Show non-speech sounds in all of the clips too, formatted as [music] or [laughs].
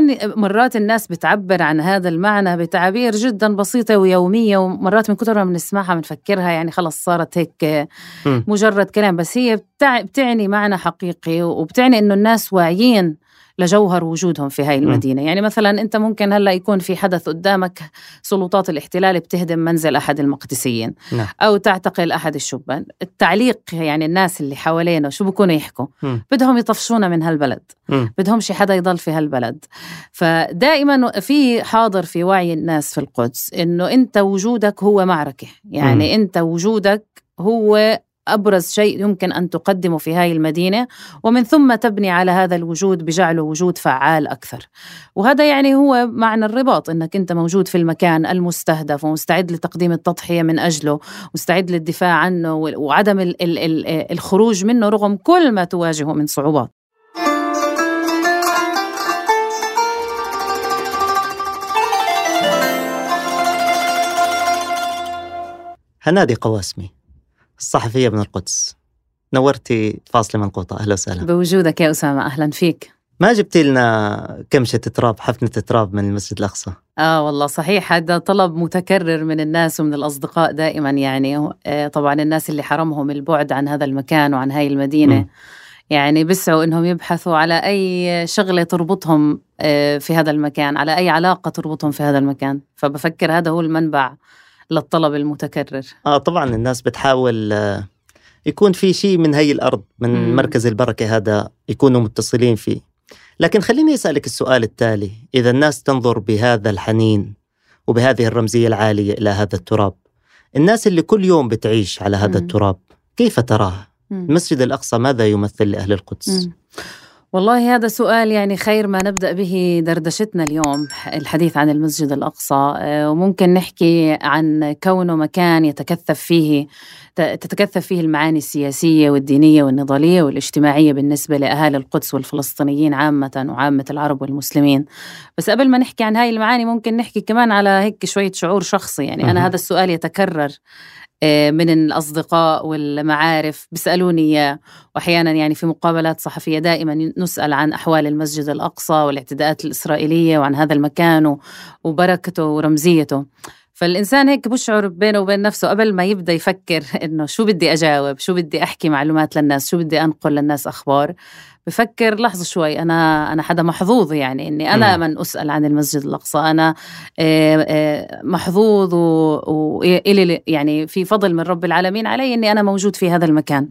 ممكن مرات الناس بتعبر عن هذا المعنى بتعابير جدا بسيطة ويومية ومرات من كثر ما بنسمعها بنفكرها يعني خلص صارت هيك مجرد كلام. بس هي بتعني معنى حقيقي وبتعني إنه الناس واعيين لجوهر وجودهم في هاي المدينة م. يعني مثلا أنت ممكن هلأ يكون في حدث قدامك سلطات الاحتلال بتهدم منزل أحد المقدسيين نعم. أو تعتقل أحد الشبان التعليق يعني الناس اللي حوالينا شو بكونوا يحكوا م. بدهم يطفشونا من هالبلد م. بدهم شي حدا يضل في هالبلد فدائما في حاضر في وعي الناس في القدس إنه أنت وجودك هو معركة يعني م. أنت وجودك هو أبرز شيء يمكن أن تقدمه في هذه المدينة ومن ثم تبني على هذا الوجود بجعله وجود فعال أكثر. وهذا يعني هو معنى الرباط أنك أنت موجود في المكان المستهدف ومستعد لتقديم التضحية من أجله مستعد للدفاع عنه وعدم ال ال ال الخروج منه رغم كل ما تواجهه من صعوبات. هنادي قواسمي. الصحفية من القدس. نورتي فاصلة منقوطة أهلا وسهلا. بوجودك يا أسامة. أهلا فيك. ما جبتي لنا كمشة تراب حفنة تراب من المسجد الأقصى؟ آه والله صحيح هذا طلب متكرر من الناس ومن الأصدقاء دائما يعني. آه طبعا الناس اللي حرمهم البعد عن هذا المكان وعن هاي المدينة. م. يعني بيسعوا إنهم يبحثوا على أي شغلة تربطهم آه، في هذا المكان على أي علاقة تربطهم في هذا المكان. فبفكر هذا هو المنبع للطلب المتكرر آه طبعا الناس بتحاول آه، يكون في شيء من هي الأرض من مم. مركز البركة هذا يكونوا متصلين فيه لكن خليني أسألك السؤال التالي إذا الناس تنظر بهذا الحنين وبهذه الرمزية العالية إلى هذا التراب الناس اللي كل يوم بتعيش على هذا مم. التراب كيف تراه المسجد الأقصى ماذا يمثل لأهل القدس مم. والله هذا سؤال يعني خير ما نبدأ به دردشتنا اليوم الحديث عن المسجد الأقصى آه، وممكن نحكي عن كونه مكان يتكثف فيه تتكثف فيه المعاني السياسية والدينية والنضالية والاجتماعية بالنسبة لأهالي القدس والفلسطينيين عامة وعامة العرب والمسلمين. بس قبل ما نحكي عن هاي المعاني ممكن نحكي كمان على هيك شوية شعور شخصي يعني أنا هذا السؤال يتكرر من الأصدقاء والمعارف. بيسألوني إياه. وأحيانا يعني في مقابلات صحفية دائما نسأل عن أحوال المسجد الأقصى والاعتداءات الإسرائيلية وعن هذا المكان وبركته ورمزيته. فالإنسان هيك بشعر بينه وبين نفسه قبل ما يبدأ يفكر إنه شو بدي أجاوب شو بدي أحكي معلومات للناس شو بدي أنقل للناس أخبار. بفكر لحظة شوي أنا أنا حدا محظوظ يعني إني أنا من أسأل عن المسجد الأقصى أنا آه، آه، محظوظ وإلي يعني في فضل من رب العالمين علي إني أنا موجود في هذا المكان.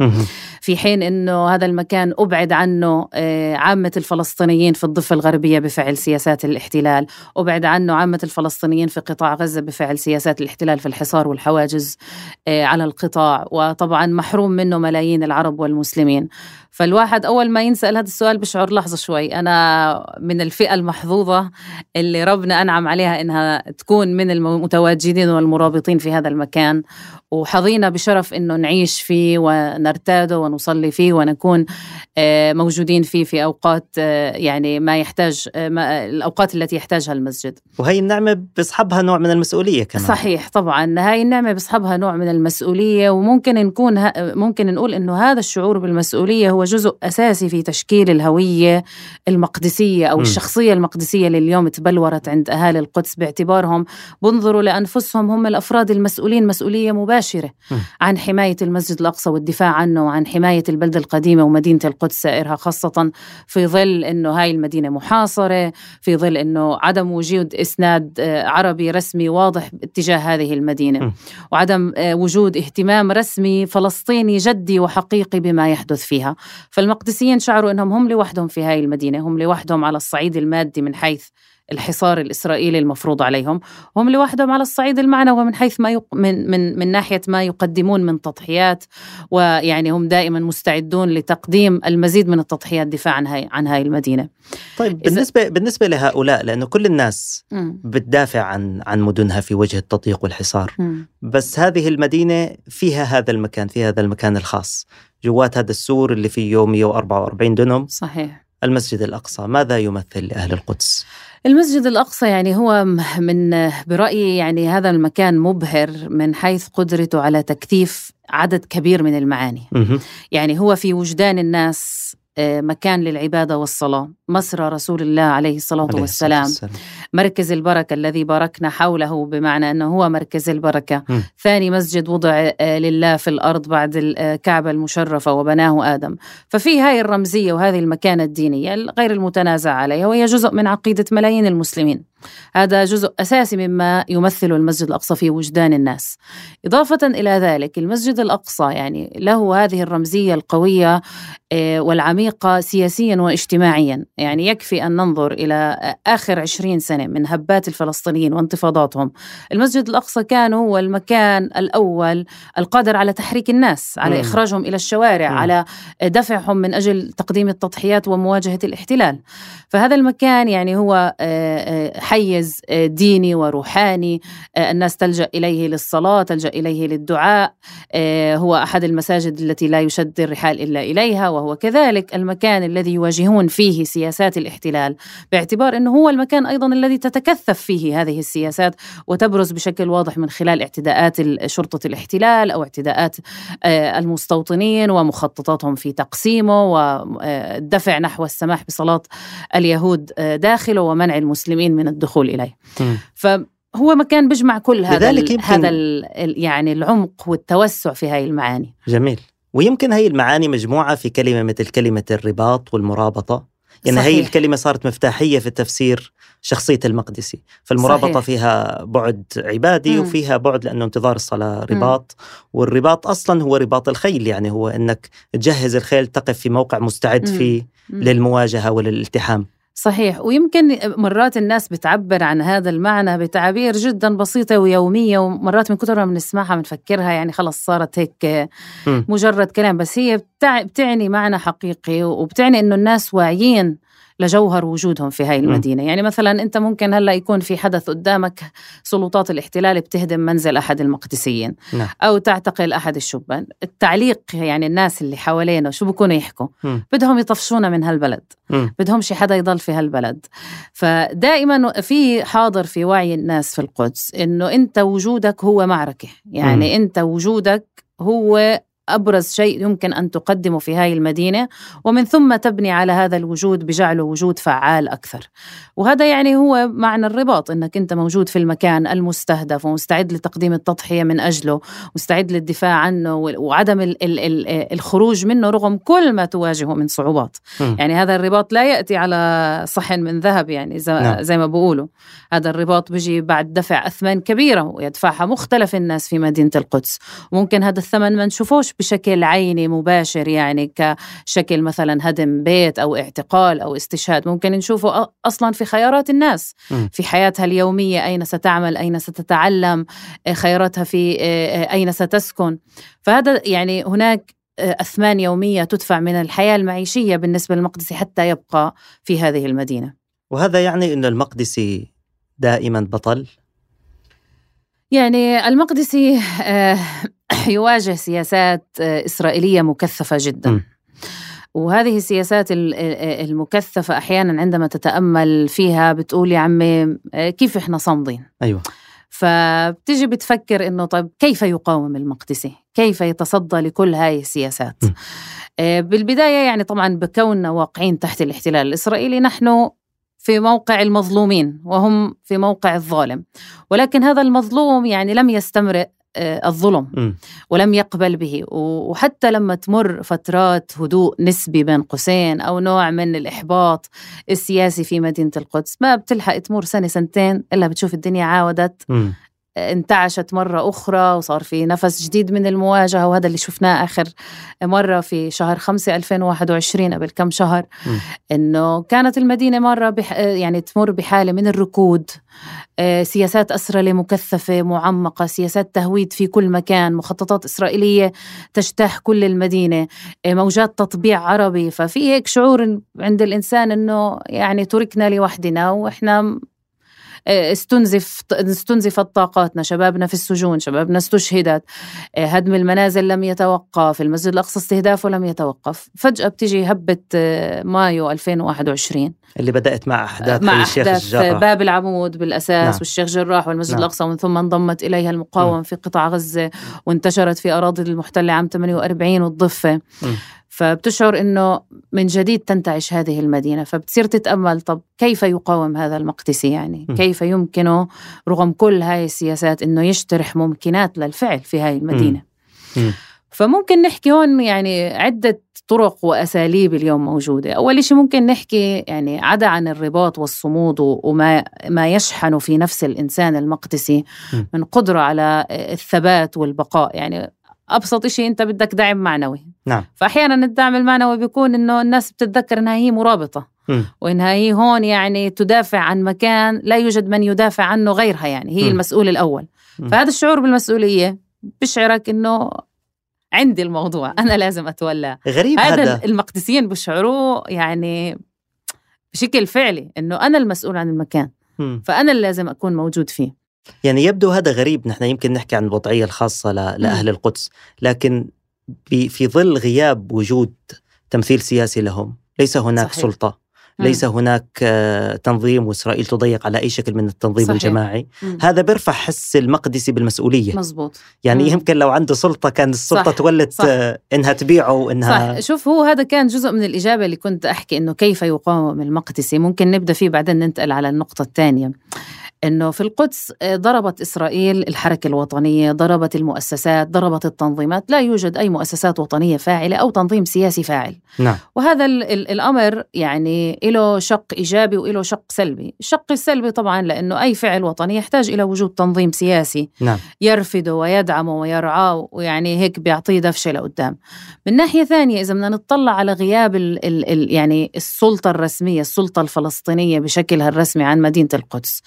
في حين إنه هذا المكان أبعد عنه آه، عامة الفلسطينيين في الضفة الغربية بفعل سياسات الاحتلال أبعد عنه عامة الفلسطينيين في قطاع غزة بفعل سياسات الاحتلال في الحصار والحواجز على القطاع وطبعا محروم منه ملايين العرب والمسلمين. فالواحد أول ما ينسأل هذا السؤال بشعر لحظة شوي أنا من الفئة المحظوظة اللي ربنا أنعم عليها إنها تكون من المتواجدين والمرابطين في هذا المكان وحظينا بشرف إنه نعيش فيه ونرتاده ونصلي فيه ونكون آه، موجودين فيه في أوقات آه، يعني ما يحتاج آه، ما الأوقات التي يحتاجها المسجد. وهي النعمة بيصحبها نوع من المسؤولية كمان. صحيح طبعا هاي النعمة بيصحبها نوع من المسؤولية وممكن نكون ممكن نقول إنه هذا الشعور بالمسؤولية هو جزء أساسي في تشكيل الهوية المقدسية أو م. الشخصية المقدسية اللي اليوم تبلورت عند أهالي القدس باعتبارهم بنظروا لأنفسهم هم الأفراد المسؤولين مسؤولية مباشرة مباشرة عن حماية المسجد الأقصى والدفاع عنه وعن حماية البلدة القديمة ومدينة القدس سائرها خاصة في ظل أنه هاي المدينة محاصرة في ظل أنه عدم وجود إسناد آه، عربي رسمي واضح اتجاه هذه المدينة. وعدم آه، وجود اهتمام رسمي فلسطيني جدي وحقيقي بما يحدث فيها. فالمقدسيين شعروا أنهم هم لوحدهم في هاي المدينة هم لوحدهم على الصعيد المادي من حيث الحصار الإسرائيلي المفروض عليهم هم لوحدهم على الصعيد المعنوي من حيث ما يق... من من من ناحية ما يقدمون من تضحيات ويعني هم دائما مستعدون لتقديم المزيد من التضحيات دفاعا عن هاي عن هاي المدينة. طيب بالنسبة بالنسبة لهؤلاء لأنه كل الناس م. بتدافع عن عن مدنها في وجه التضييق والحصار م. بس هذه المدينة فيها هذا المكان فيها هذا المكان الخاص جوات هذا السور اللي فيه 144 دنم صحيح. المسجد الأقصى ماذا يمثل لأهل القدس؟ المسجد الأقصى يعني هو من برأيي يعني هذا المكان مبهر من حيث قدرته على تكثيف عدد كبير من المعاني. يعني هو في وجدان الناس آه، مكان للعبادة والصلاة. مسرى رسول الله عليه الصلاة عليه والسلام. السلام. مركز البركة الذي باركنا حوله بمعنى أنه هو مركز البركة. م. ثاني مسجد وضع آه، لله في الأرض بعد الكعبة المشرفة وبناه آدم. ففي هاي الرمزية وهذه المكانة الدينية غير المتنازع عليها وهي جزء من عقيدة ملايين المسلمين. هذا جزء أساسي مما يمثل المسجد الأقصى في وجدان الناس. إضافة إلى ذلك المسجد الأقصى يعني له هذه الرمزية القوية آه، والعميقة سياسيا واجتماعيا. يعني يكفي أن ننظر إلى آخر عشرين سنة من هبات الفلسطينيين وانتفاضاتهم. المسجد الأقصى كان هو المكان الأول القادر على تحريك الناس على إخراجهم إلى الشوارع على دفعهم من أجل تقديم التضحيات ومواجهة الاحتلال. فهذا المكان يعني هو آه، آه، حيز ديني وروحاني. الناس تلجأ إليه للصلاة تلجأ إليه للدعاء. هو أحد المساجد التي لا يشد الرحال إلا إليها وهو كذلك المكان الذي يواجهون فيه سياسات الاحتلال باعتبار أنه هو المكان أيضا الذي تتكثف فيه هذه السياسات وتبرز بشكل واضح من خلال اعتداءات شرطة الاحتلال أو اعتداءات آه، المستوطنين ومخططاتهم في تقسيمه والدفع نحو السماح بصلاة اليهود آه، داخله ومنع المسلمين من الدخول إليه. ف هو مكان بيجمع كل هذا ال هذا ال يعني العمق والتوسع في هاي المعاني. جميل. ويمكن هي المعاني مجموعة في كلمة مثل كلمة الرباط والمرابطة. يعني صحيح. هي الكلمة صارت مفتاحية في التفسير شخصية المقدسي فالمرابطة صحيح. فيها بعد عبادي مم. وفيها بعد لأنه انتظار الصلاة رباط مم. والرباط أصلا هو رباط الخيل يعني هو أنك تجهز الخيل تقف في موقع مستعد فيه للمواجهة وللالتحام صحيح. ويمكن مرات الناس بتعبر عن هذا المعنى بتعابير جدا بسيطة ويومية ومرات من كثر ما بنسمعها بنفكرها يعني خلص صارت هيك مجرد كلام. بس هي بتعني معنى حقيقي وبتعني إنه الناس واعيين لجوهر وجودهم في هاي المدينة م. يعني مثلا أنت ممكن هلأ يكون في حدث قدامك سلطات الاحتلال بتهدم منزل أحد المقدسيين نعم. أو تعتقل أحد الشبان التعليق يعني الناس اللي حوالينه شو بكونوا يحكوا م. بدهم يطفشونا من هالبلد م. بدهم شي حدا يضل في هالبلد فدائما في حاضر في وعي الناس في القدس إنه أنت وجودك هو معركة يعني م. أنت وجودك هو أبرز شيء يمكن أن تقدمه في هاي المدينة ومن ثم تبني على هذا الوجود بجعله وجود فعال أكثر وهذا يعني هو معنى الرباط إنك أنت موجود في المكان المستهدف ومستعد لتقديم التضحية من أجله مستعد للدفاع عنه وعدم ال ال ال الخروج منه رغم كل ما تواجهه من صعوبات م. يعني هذا الرباط لا يأتي على صحن من ذهب يعني زي, نعم. زي ما بقولوا هذا الرباط بيجي بعد دفع اثمان كبيرة ويدفعها مختلف الناس في مدينة القدس وممكن هذا الثمن ما نشوفوش بشكل عيني مباشر يعني كشكل مثلا هدم بيت أو اعتقال أو استشهاد. ممكن نشوفه أصلا في خيارات الناس. في حياتها اليومية أين ستعمل أين ستتعلم خياراتها في أين ستسكن. فهذا يعني هناك أثمان يومية تدفع من الحياة المعيشية بالنسبة للمقدسي حتى يبقى في هذه المدينة. وهذا يعني أن المقدسي دائما بطل؟ يعني المقدسي [clears throat] يواجه سياسات إسرائيلية مكثفة جدا. م. وهذه السياسات المكثفة أحيانا عندما تتأمل فيها بتقول يا عمي كيف إحنا صامدين؟ أيوة. فبتيجي بتفكر إنه طيب كيف يقاوم المقدسي؟ كيف يتصدى لكل هاي السياسات؟ م. بالبداية يعني طبعا بكوننا واقعين تحت الاحتلال الإسرائيلي نحن في موقع المظلومين وهم في موقع الظالم. ولكن هذا المظلوم يعني لم يستمرئ آه، الظلم ولم يقبل به. وحتى لما تمر فترات هدوء نسبي بين قوسين أو نوع من الإحباط السياسي في مدينة القدس ما بتلحق تمر سنة سنتين إلا بتشوف الدنيا عاودت انتعشت مرة أخرى وصار في نفس جديد من المواجهة وهذا اللي شفناه آخر مرة في شهر 5 2021 قبل كم شهر. إنه كانت المدينة مرة بح يعني تمر بحالة من الركود آه، سياسات أسرلة مكثفة معمقة سياسات تهويد في كل مكان مخططات إسرائيلية تجتاح كل المدينة آه، موجات تطبيع عربي ففي هيك شعور عند الإنسان إنه يعني تركنا لوحدنا وإحنا استنزف استنزفت طاقاتنا شبابنا في السجون شبابنا استشهدت آه، هدم المنازل لم يتوقف المسجد الأقصى استهدافه لم يتوقف فجأة بتيجي هبة آه، مايو 2021 اللي بدأت مع أحداث مع الشيخ أحداث الجراح. باب العمود بالأساس نعم. والشيخ جراح والمسجد نعم. الأقصى ومن ثم انضمت إليها المقاومة في قطاع غزة وانتشرت في أراضي المحتلة عام 48 والضفة م. فبتشعر إنه من جديد تنتعش هذه المدينة فبتصير تتأمل طب كيف يقاوم هذا المقدسي يعني م. كيف يمكنه رغم كل هاي السياسات إنه يجترح ممكنات للفعل في هاي المدينة م. فممكن نحكي هون يعني عدة طرق وأساليب اليوم موجودة أول شيء ممكن نحكي يعني عدا عن الرباط والصمود وما ما يشحن في نفس الإنسان المقدسي. من قدرة على الثبات والبقاء يعني أبسط شيء أنت بدك دعم معنوي نعم فأحيانا الدعم المعنوي بيكون إنه الناس بتتذكر إنها هي مرابطة م. وإنها هي هون يعني تدافع عن مكان لا يوجد من يدافع عنه غيرها يعني هي م. المسؤول الأول م. فهذا الشعور بالمسؤولية بشعرك إنه عندي الموضوع [laughs] أنا لازم أتولى غريب هذا هذا المقدسيين بشعروه يعني بشكل فعلي إنه أنا المسؤول عن المكان م. فأنا اللي لازم أكون موجود فيه يعني يبدو هذا غريب نحن يمكن نحكي عن الوضعية الخاصة لأهل القدس لكن في ظل غياب وجود تمثيل سياسي لهم ليس هناك صحيح. سلطة مم. ليس هناك آه، تنظيم وإسرائيل تضيق على أي شكل من التنظيم صحيح. الجماعي مم. هذا بيرفع حس المقدسي بالمسؤولية مزبوط يعني مم. يمكن لو عنده سلطة كان السلطة صح. تولد صح. آه، إنها تبيعه وإنها صح شوف هو هذا كان جزء من الإجابة اللي كنت أحكي إنه كيف يقاوم المقدسي ممكن نبدأ فيه بعدين ننتقل على النقطة الثانية إنه في القدس آه، ضربت إسرائيل الحركة الوطنية، ضربت المؤسسات، ضربت التنظيمات، لا يوجد أي مؤسسات وطنية فاعلة أو تنظيم سياسي فاعل، نعم. وهذا ال- ال- الأمر يعني له شق إيجابي وله شق سلبي، الشق السلبي طبعا لأنه أي فعل وطني يحتاج إلى وجود تنظيم سياسي نعم. يرفده ويدعمه ويرعاه ويعني هيك بيعطيه دفشة لقدام. من ناحية ثانية إذا بدنا نطلع على غياب ال ال ال يعني السلطة الرسمية، السلطة الفلسطينية بشكلها الرسمي عن مدينة القدس.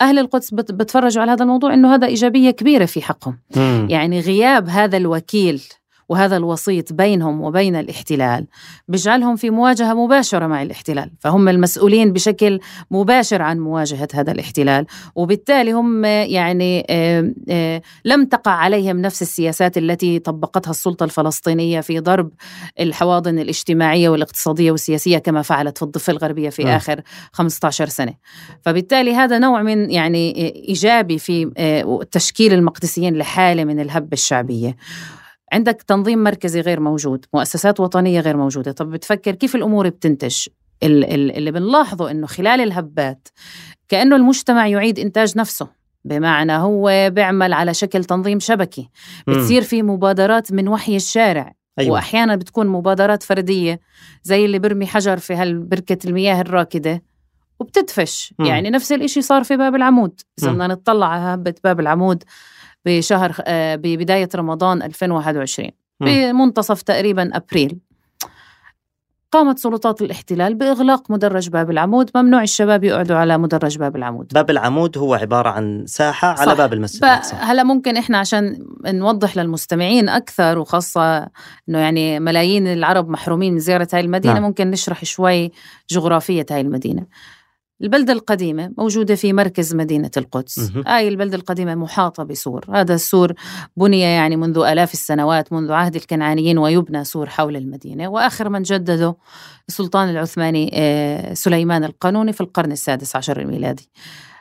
أهل القدس بت- بتفرجوا على هذا الموضوع إنه هذا إيجابية كبيرة في حقهم. مم. يعني غياب هذا الوكيل وهذا الوسيط بينهم وبين الاحتلال بيجعلهم في مواجهة مباشرة مع الاحتلال، فهم المسؤولين بشكل مباشر عن مواجهة هذا الاحتلال، وبالتالي هم يعني لم تقع عليهم نفس السياسات التي طبقتها السلطة الفلسطينية في ضرب الحواضن الاجتماعية والاقتصادية والسياسية كما فعلت في الضفة الغربية في م. آخر 15 سنة. فبالتالي هذا نوع من يعني إيجابي في آه، تشكيل المقدسيين لحالة من الهبه الشعبية. عندك تنظيم مركزي غير موجود مؤسسات وطنية غير موجودة طب بتفكر كيف الأمور بتنتج ال- ال- اللي بنلاحظه أنه خلال الهبات كأنه المجتمع يعيد إنتاج نفسه بمعنى هو بيعمل على شكل تنظيم شبكي. بتصير في مبادرات من وحي الشارع أيوة. وأحيانا بتكون مبادرات فردية زي اللي برمي حجر في هالبركة المياه الراكدة وبتدفش مم. يعني نفس الإشي صار في باب العمود إذا. بدنا نطلع على هبة باب العمود بشهر آه، ببداية رمضان 2021 مم. بمنتصف تقريبا أبريل قامت سلطات الاحتلال بإغلاق مدرج باب العمود ممنوع الشباب يقعدوا على مدرج باب العمود باب العمود هو عبارة عن ساحة على صح. باب المسجد هلا ممكن إحنا عشان نوضح للمستمعين أكثر وخاصة إنه يعني ملايين العرب محرومين من زيارة هاي المدينة نعم. ممكن نشرح شوي جغرافية هاي المدينة البلدة القديمة موجودة في مركز مدينة القدس. هاي البلدة القديمة محاطة بسور. هذا السور بني يعني منذ آلاف السنوات منذ عهد الكنعانيين ويبنى سور حول المدينة. وآخر من جدده السلطان العثماني آه، سليمان القانوني في القرن السادس عشر الميلادي.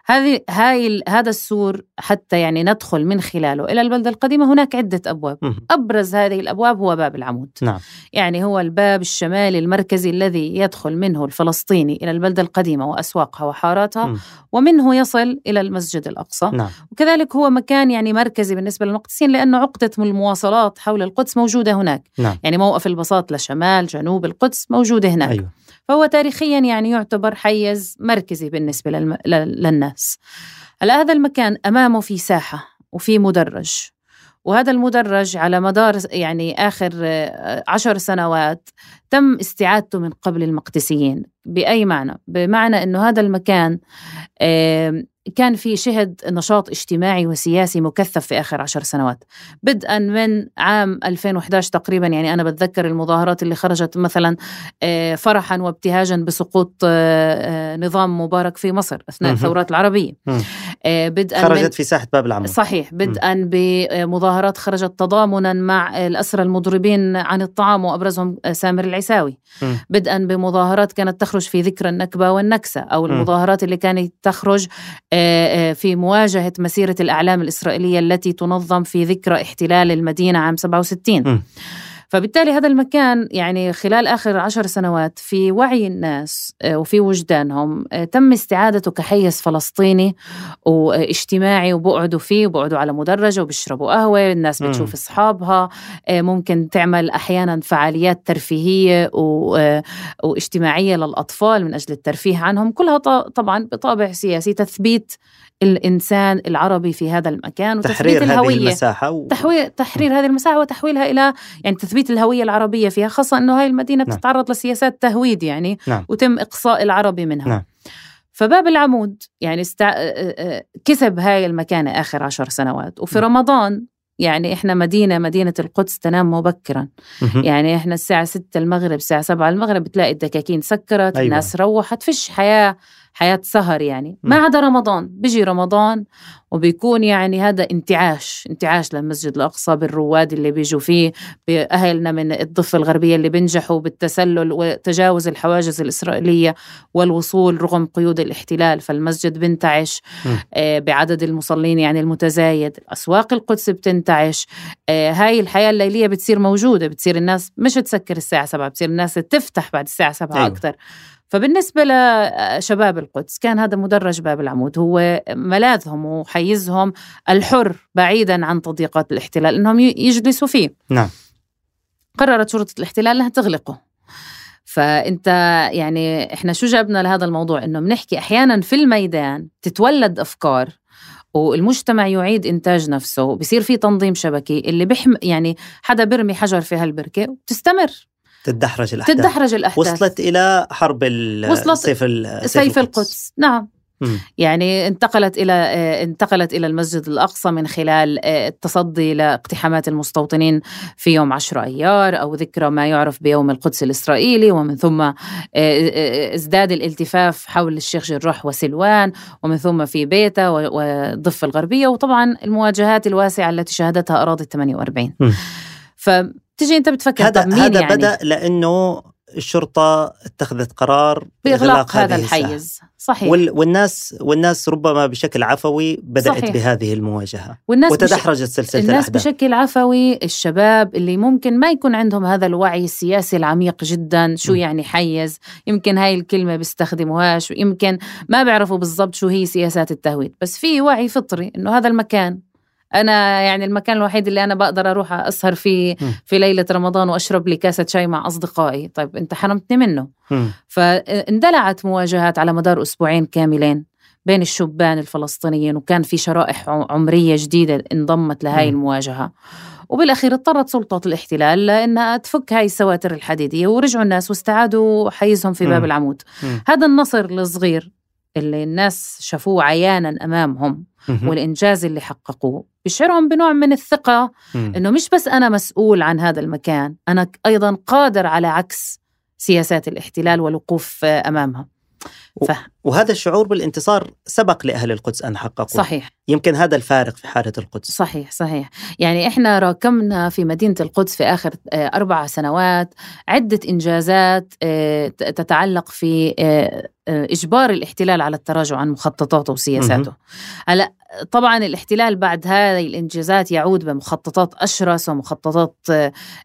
هذه هاي هذا السور حتى يعني ندخل من خلاله إلى البلده القديمة هناك عدة أبواب. أبرز هذه الأبواب هو باب العمود. نعم. يعني هو الباب الشمالي المركزي الذي يدخل منه الفلسطيني إلى البلده القديمة وأسواقها وحاراتها. ومنه يصل إلى المسجد الأقصى. نعم. وكذلك هو مكان يعني مركزي بالنسبة للمقدسيين لأنه عقدة المواصلات حول القدس موجودة هناك. نعم. يعني موقف البساط لشمال جنوب القدس موجودة هناك. أيوة. فهو تاريخيا يعني يعتبر حيز مركزي بالنسبة للم... للناس. هلا هذا المكان أمامه في ساحة وفي مدرج. وهذا المدرج على مدار يعني آخر عشر سنوات تم استعادته من قبل المقدسيين. بأي معنى؟ بمعنى أنه هذا المكان كان في شهد نشاط اجتماعي وسياسي مكثف في آخر عشر سنوات. بدءا من عام 2011 تقريبا يعني أنا بتذكر المظاهرات اللي خرجت مثلا آه، فرحا وابتهاجا بسقوط آه، آه، نظام مبارك في مصر أثناء. الثورات العربية. بدءا خرجت في ساحة باب العمود صحيح. بدءا بمظاهرات خرجت تضامنا مع الأسرى المضربين عن الطعام وأبرزهم سامر العساوي. بدءا بمظاهرات كانت تخرج في ذكرى النكبة والنكسة أو. المظاهرات اللي كانت تخرج آه، آه، في مواجهة مسيرة الأعلام الإسرائيلية التي تنظم في ذكرى احتلال المدينة عام 67 مم. فبالتالي هذا المكان يعني خلال آخر عشر سنوات في وعي الناس آه، وفي وجدانهم آه، تم استعادته كحيز فلسطيني واجتماعي وبقعدوا فيه وبقعدوا على مدرجة وبيشربوا قهوة الناس بتشوف أصحابها ممكن تعمل أحيانا فعاليات ترفيهية واجتماعية للأطفال من أجل الترفيه عنهم كلها طبعا بطابع سياسي تثبيت الإنسان العربي في هذا المكان وتثبيت تحرير الهوية هذه المساحة و... تحويل تحرير هذه المساحة وتحويلها إلى يعني تثبيت الهوية العربية فيها خاصة أنه هاي المدينة نعم. بتتعرض لسياسات تهويد يعني نعم. وتم إقصاء العربي منها نعم. فباب العمود يعني استع... كسب هاي المكانة آخر عشر سنوات وفي نعم. رمضان يعني إحنا مدينه مدينة القدس تنام مبكرا يعني إحنا الساعة 6 المغرب الساعة 7 المغرب بتلاقي الدكاكين سكرت أيوة. الناس روحت فيش حياة حياة سهر يعني. ما عدا رمضان. بيجي رمضان وبيكون يعني هذا انتعاش انتعاش للمسجد الأقصى بالرواد اللي بيجوا فيه بأهلنا من الضفة الغربية اللي بينجحوا بالتسلل وتجاوز الحواجز الإسرائيلية والوصول رغم قيود الاحتلال. فالمسجد بنتعش آه بعدد المصلين يعني المتزايد. أسواق القدس بتنتعش. آه هاي الحياة الليلية بتصير موجودة بتصير الناس مش تسكر الساعة 7 بتصير الناس تفتح بعد الساعة 7 أيوة. أكثر. فبالنسبة لشباب القدس كان هذا مدرج باب العمود. هو ملاذهم وحيزهم الحر بعيدا عن تضييقات الاحتلال إنهم يجلسوا فيه. نعم. قررت شرطة الاحتلال إنها تغلقه. فأنت يعني إحنا شو جابنا لهذا الموضوع؟ إنه بنحكي أحيانا في الميدان تتولد أفكار والمجتمع يعيد إنتاج نفسه بصير في تنظيم شبكي اللي بحم يعني حدا برمي حجر في هالبركة وبتستمر. تدحرج الأحداث. تدحرج الأحداث. وصلت إلى حرب وصلت سيف, سيف القدس. القدس. نعم. يعني انتقلت إلى آه، انتقلت إلى المسجد الأقصى من خلال آه، التصدي لاقتحامات المستوطنين في يوم 10 أيار أو ذكرى ما يعرف بيوم القدس الإسرائيلي ومن ثم آه، ازداد الالتفاف حول الشيخ جراح وسلوان ومن ثم في بيتا والضفه الغربية وطبعا المواجهات الواسعة التي شهدتها أراضي 48 ف تجي أنت بتفكر هذا مين هذا يعني؟ بدأ لأنه الشرطة اتخذت قرار بإغلاق هذا الحيز صحيح وال والناس والناس ربما بشكل عفوي بدأت صحيح. بهذه المواجهة والناس وتدحرجت سلسلة الناس الأحداث. بشكل عفوي الشباب اللي ممكن ما يكون عندهم هذا الوعي السياسي العميق جدا شو م. يعني حيز يمكن هاي الكلمة بيستخدموهاش ويمكن ما بيعرفوا بالضبط شو هي سياسات التهويد بس في وعي فطري إنه هذا المكان أنا يعني المكان الوحيد اللي أنا بقدر أروح أسهر فيه في ليلة رمضان وأشرب لي كاسة شاي مع أصدقائي. طيب أنت حرمتني منه. فاندلعت مواجهات على مدار أسبوعين كاملين بين الشبان الفلسطينيين وكان في شرائح عمرية جديدة انضمت لهي المواجهة. وبالأخير اضطرت سلطة الاحتلال لإنها تفك هاي السواتر الحديدية ورجعوا الناس واستعادوا حيزهم في باب العمود. هذا النصر الصغير اللي الناس شافوه عيانا أمامهم والإنجاز اللي حققوه. بيشعرهم بنوع من الثقة إنه مش بس أنا مسؤول عن هذا المكان أنا أيضا قادر على عكس سياسات الاحتلال والوقوف أمامها. وهذا الشعور بالانتصار سبق لأهل القدس أن حققوا صحيح. يمكن هذا الفارق في حالة القدس. صحيح صحيح. يعني إحنا راكمنا في مدينة القدس في آخر آه، أربع سنوات عدة إنجازات آه، تتعلق في آه، إجبار الاحتلال على التراجع عن مخططاته وسياساته. هلا طبعا الاحتلال بعد هذه الإنجازات يعود بمخططات أشرس ومخططات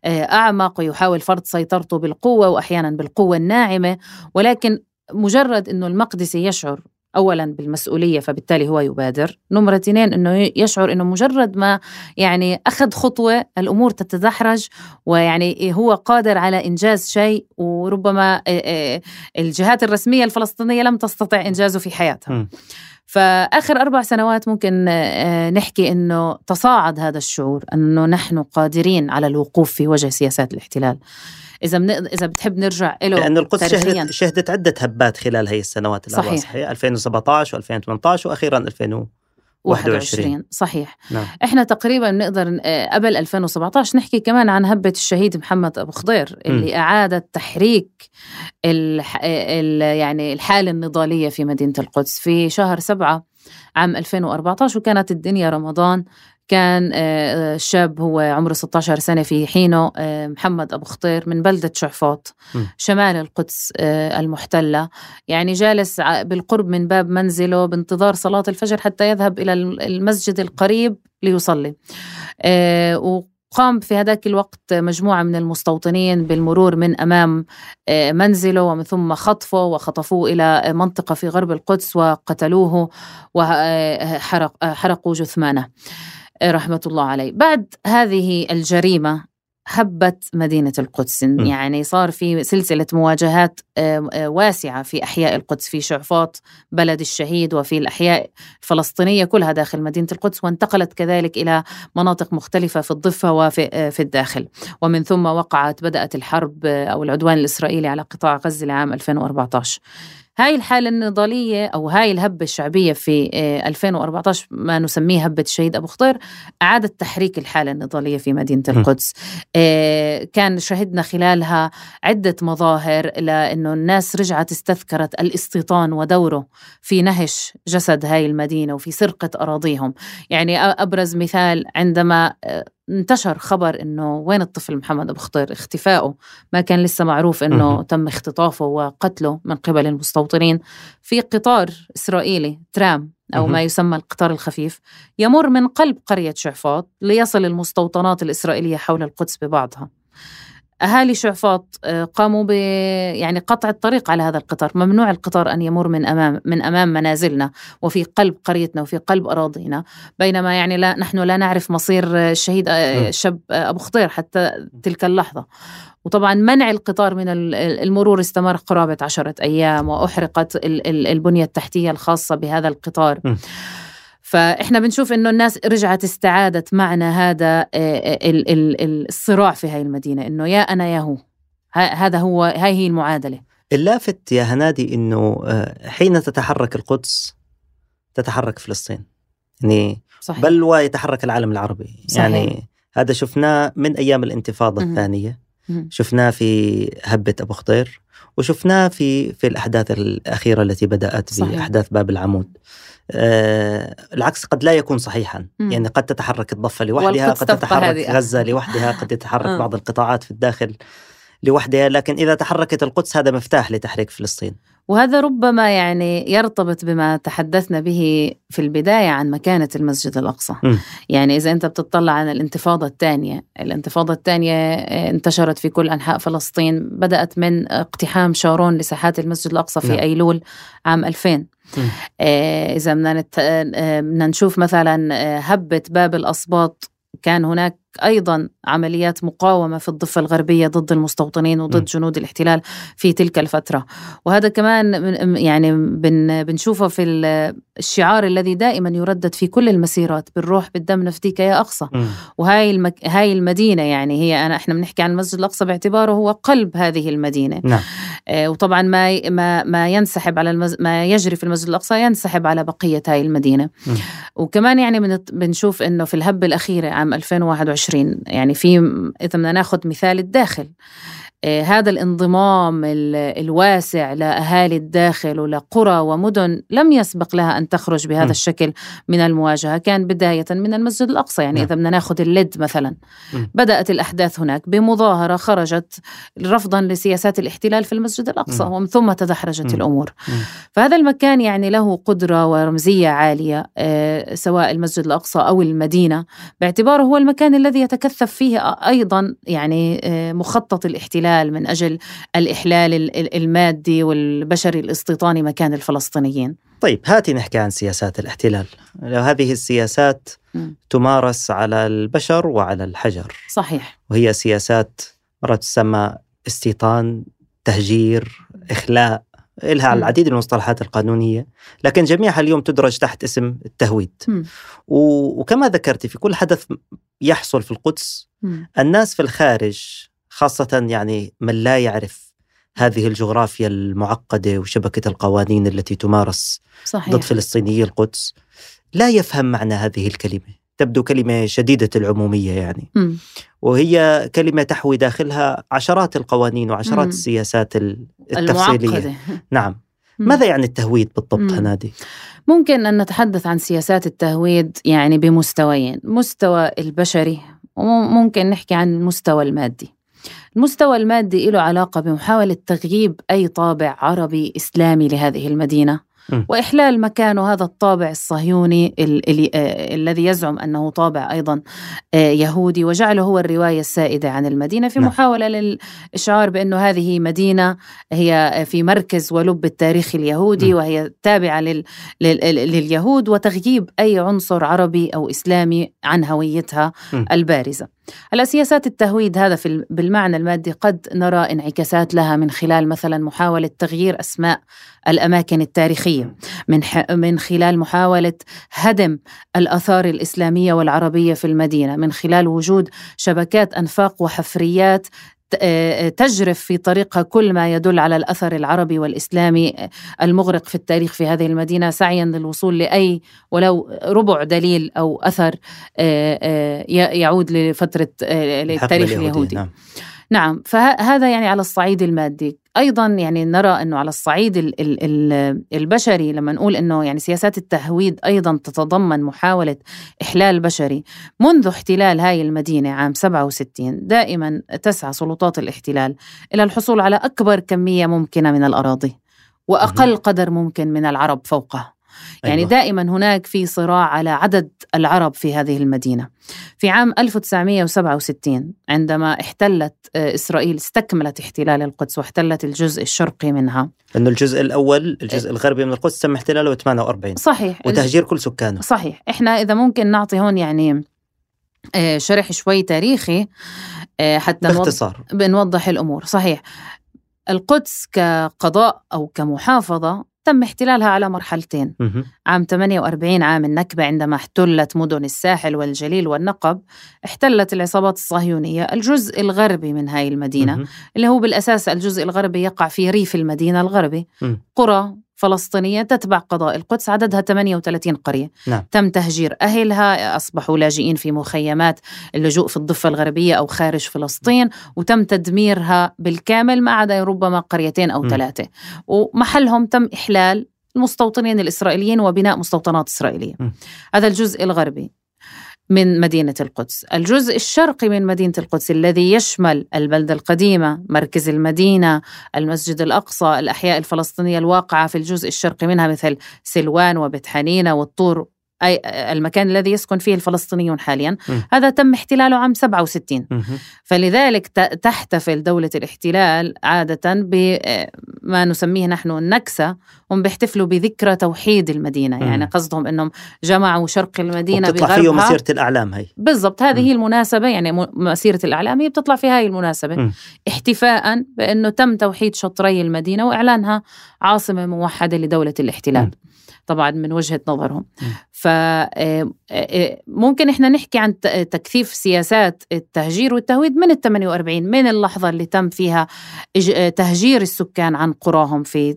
أعمق ويحاول فرض سيطرته بالقوة واحيانا بالقوة الناعمة. ولكن مجرد إنه المقدسي يشعر اولا بالمسؤولية فبالتالي هو يبادر. نمرة اثنين إنه يشعر إنه مجرد ما يعني أخذ خطوة الأمور تتدحرج ويعني هو قادر على إنجاز شيء وربما الجهات الرسمية الفلسطينية لم تستطع إنجازه في حياتها. فآخر أربع سنوات ممكن نحكي إنه تصاعد هذا الشعور إنه نحن قادرين على الوقوف في وجه سياسات الاحتلال. إذا من... إذا بتحب نرجع له لأن القدس شهدت شهدت عدة هبات خلال هي السنوات الاربع صحيح. صحيح 2017 و2018 وأخيرا 2000 21 صحيح نعم. إحنا تقريبا نقدر آه، قبل 2017 نحكي كمان عن هبة الشهيد محمد أبو خضير اللي م. اعادت تحريك ال ال يعني الحالة النضالية في مدينة القدس في شهر سبعة عام 2014 وكانت الدنيا رمضان كان آه، آه، شاب هو عمره 16 سنة في حينه آه، محمد أبو خطير من بلدة شعفوط شمال القدس المحتلة. يعني جالس بالقرب من باب منزله بانتظار صلاة الفجر حتى يذهب إلى المسجد القريب ليصلي. قام في هذاك الوقت مجموعة من المستوطنين بالمرور من أمام آه، منزله ومن ثم خطفه وخطفوه إلى منطقة في غرب القدس وقتلوه وحرقوا جثمانه. رحمة الله عليه. بعد هذه الجريمة هبت مدينة القدس. يعني صار في سلسلة مواجهات واسعة في أحياء القدس في شعفاط بلد الشهيد وفي الأحياء الفلسطينية كلها داخل مدينة القدس وانتقلت كذلك إلى مناطق مختلفة في الضفة وفي في الداخل. ومن ثم وقعت بدأت الحرب أو العدوان الإسرائيلي على قطاع غزة لعام 2014 هاي الحالة النضالية أو هاي الهبة الشعبية في 2014 آه، ما نسميه هبة الشهيد أبو خضير أعادت تحريك الحالة النضالية في مدينة القدس. آه، كان شهدنا خلالها عدة مظاهر لأنه الناس رجعت استذكرت الاستيطان ودوره في نهش جسد هاي المدينة وفي سرقة أراضيهم. يعني أبرز مثال عندما آه، انتشر خبر إنه وين الطفل محمد أبو خطير؟ اختفائه. ما كان لسه معروف إنه تم اختطافه وقتله من قبل المستوطنين. في قطار إسرائيلي ترام أو ما يسمى القطار الخفيف يمر من قلب قرية شعفاط ليصل المستوطنات الإسرائيلية حول القدس ببعضها. أهالي شعفاط آه، قاموا ب يعني قطع الطريق على هذا القطار، ممنوع القطار أن يمر من أمام من أمام منازلنا وفي قلب قريتنا وفي قلب أراضينا، بينما يعني لا نحن لا نعرف مصير الشهيد آه، الشاب آه، أبو خطير حتى تلك اللحظة. وطبعا منع القطار من المرور استمر قرابة عشرة أيام وأحرقت البنية التحتية الخاصة بهذا القطار. فإحنا بنشوف إنه الناس رجعت استعادت معنى هذا آه، آه، الصراع في هاي المدينة إنه يا أنا يا هو. هذا هو هاي هي المعادلة. اللافت يا هنادي إنه آه، حين تتحرك القدس تتحرك فلسطين. يعني صحيح. بل ويتحرك العالم العربي. صحيح. يعني هذا شفناه من أيام الانتفاضة الثانية. شفناه في هبة أبو خطير وشفناه في في الأحداث الأخيرة التي بدأت صحيح. بأحداث باب العمود. العكس قد لا يكون صحيحا مم. يعني قد تتحرك الضفة لوحدها قد تتحرك غزة لوحدها قد يتحرك آه. بعض القطاعات في الداخل لوحدها لكن إذا تحركت القدس هذا مفتاح لتحريك فلسطين وهذا ربما يعني يرتبط بما تحدثنا به في البداية عن مكانة المسجد الأقصى م. يعني إذا أنت بتطلع عن الانتفاضة الثانية الانتفاضة الثانية انتشرت في كل أنحاء فلسطين بدأت من اقتحام شارون لساحات المسجد الأقصى في م. نعم. أيلول عام 2000 آه، إذا بدنا آه، نشوف مثلا آه، هبة باب الأسباط كان هناك أيضا عمليات مقاومة في الضفة الغربية ضد المستوطنين وضد م. جنود الاحتلال في تلك الفترة وهذا كمان يعني بن بنشوفه في الشعار الذي دائما يردد في كل المسيرات بالروح بالدم نفديك يا أقصى م. وهاي المك... هاي المدينة يعني هي انا إحنا بنحكي عن المسجد الأقصى باعتباره هو قلب هذه المدينة نعم. آه وطبعا ما ما ما ينسحب على المز... ما يجري في المسجد الأقصى ينسحب على بقية هاي المدينة م. وكمان يعني. بنشوف إنه في الهبه الاخيره عام 2021 2020 يعني في إذا بدنا ناخذ مثال الداخل. هذا الانضمام الواسع لاهالي الداخل ولقرى ومدن لم يسبق لها أن تخرج بهذا م. الشكل من المواجهة، كان بداية من المسجد الأقصى، يعني م. إذا بدنا ناخذ اللد مثلا م. بدأت الأحداث هناك بمظاهرة خرجت رفضا لسياسات الاحتلال في المسجد الأقصى ومن ثم تدحرجت الأمور. فهذا المكان يعني له قدرة ورمزية عالية آه، سواء المسجد الأقصى أو المدينة باعتباره هو المكان الذي يتكثف فيه أيضا يعني آه، مخطط الاحتلال الاحتلال من أجل الإحلال المادي والبشري الاستيطاني مكان الفلسطينيين طيب هاتي نحكي عن سياسات الاحتلال هذه السياسات م. تمارس على البشر وعلى الحجر صحيح وهي سياسات مرات تسمى استيطان تهجير إخلاء لها م. العديد من المصطلحات القانونية لكن جميعها اليوم تدرج تحت اسم التهويد م. وكما ذكرتي في كل حدث يحصل في القدس م. الناس في الخارج خاصة يعني من لا يعرف هذه الجغرافيا المعقدة وشبكة القوانين التي تمارس صحيح. ضد فلسطيني القدس لا يفهم معنى هذه الكلمة تبدو كلمة شديدة العمومية يعني م. وهي كلمة تحوي داخلها عشرات القوانين وعشرات م. السياسات التفصيلية المعقدة. نعم م. ماذا يعني التهويد بالضبط هنادي؟ ممكن أن نتحدث عن سياسات التهويد يعني بمستويين مستوى البشري وممكن نحكي عن المستوى المادي المستوى المادي له علاقة بمحاولة تغييب أي طابع عربي إسلامي لهذه المدينة وإحلال مكانه هذا الطابع الصهيوني ال ال آه الذي يزعم أنه طابع أيضا آه يهودي وجعله هو الرواية السائدة عن المدينة في نعم. محاولة للإشعار بأنه هذه مدينة هي في مركز ولب التاريخ اليهودي. وهي تابعة لل لل لليهود وتغييب أي عنصر عربي أو إسلامي عن هويتها. البارزة هلا سياسات التهويد هذا في بالمعنى المادي قد نرى انعكاسات لها من خلال مثلا محاولة تغيير أسماء الأماكن التاريخية من, من خلال محاولة هدم الآثار الإسلامية والعربية في المدينة من خلال وجود شبكات أنفاق وحفريات تجرف في طريقها كل ما يدل على الأثر العربي والإسلامي المغرق في التاريخ في هذه المدينة سعيا للوصول لأي ولو ربع دليل أو أثر آه، آه، يعود لفترة التاريخ اليهودي نعم. نعم فهذا يعني على الصعيد المادي أيضا يعني نرى إنه على الصعيد ال ال البشري لما نقول إنه يعني سياسات التهويد أيضا تتضمن محاولة إحلال بشري. منذ احتلال هاي المدينة عام 67 دائما تسعى سلطات الاحتلال إلى الحصول على أكبر كمية ممكنة من الأراضي وأقل قدر ممكن من العرب فوقها. يعني أيوة. دائما هناك في صراع على عدد العرب في هذه المدينة. في عام 1967 عندما احتلت آه، إسرائيل استكملت احتلال القدس واحتلت الجزء الشرقي منها. لأنه الجزء الأول الجزء الغربي من القدس تم احتلاله 48 صحيح. وتهجير كل سكانه. صحيح. إحنا إذا ممكن نعطي هون يعني آه، شرح شوي تاريخي آه، حتى باختصار. بنوضح الأمور. صحيح. القدس كقضاء أو كمحافظة تم احتلالها على مرحلتين. عام 48 عام النكبة عندما احتلت مدن الساحل والجليل والنقب احتلت العصابات الصهيونية الجزء الغربي من هاي المدينة اللي هو بالأساس الجزء الغربي يقع في ريف المدينة الغربي. قرى فلسطينية تتبع قضاء القدس عددها 38 قرية. نعم. تم تهجير أهلها أصبحوا لاجئين في مخيمات اللجوء في الضفة الغربية أو خارج فلسطين وتم تدميرها بالكامل ما عدا ربما قريتين أو ثلاثة. ومحلهم تم إحلال المستوطنين الإسرائيليين وبناء مستوطنات إسرائيلية. م. هذا الجزء الغربي. من مدينة القدس. الجزء الشرقي من مدينة القدس الذي يشمل البلدة القديمة مركز المدينة المسجد الأقصى الأحياء الفلسطينية الواقعة في الجزء الشرقي منها مثل سلوان وبيت حنينة والطور أي المكان الذي يسكن فيه الفلسطينيون حاليا م. هذا تم احتلاله عام 67 م. فلذلك تحتفل دولة الاحتلال عادة بما نسميه نحن النكسة هم بيحتفلوا بذكرى توحيد المدينة م. يعني قصدهم أنهم جمعوا شرق المدينة بغربها فيه مسيرة الأعلام هي بالضبط هذه م. هي المناسبة يعني مسيرة الأعلام هي بتطلع في هاي المناسبة م. احتفاء بأنه تم توحيد شطري المدينة وإعلانها عاصمة موحدة لدولة الاحتلال م. طبعا من وجهة نظرهم فممكن إحنا نحكي عن تكثيف سياسات التهجير والتهويد من ال 48 من اللحظة اللي تم فيها تهجير السكان عن قراهم في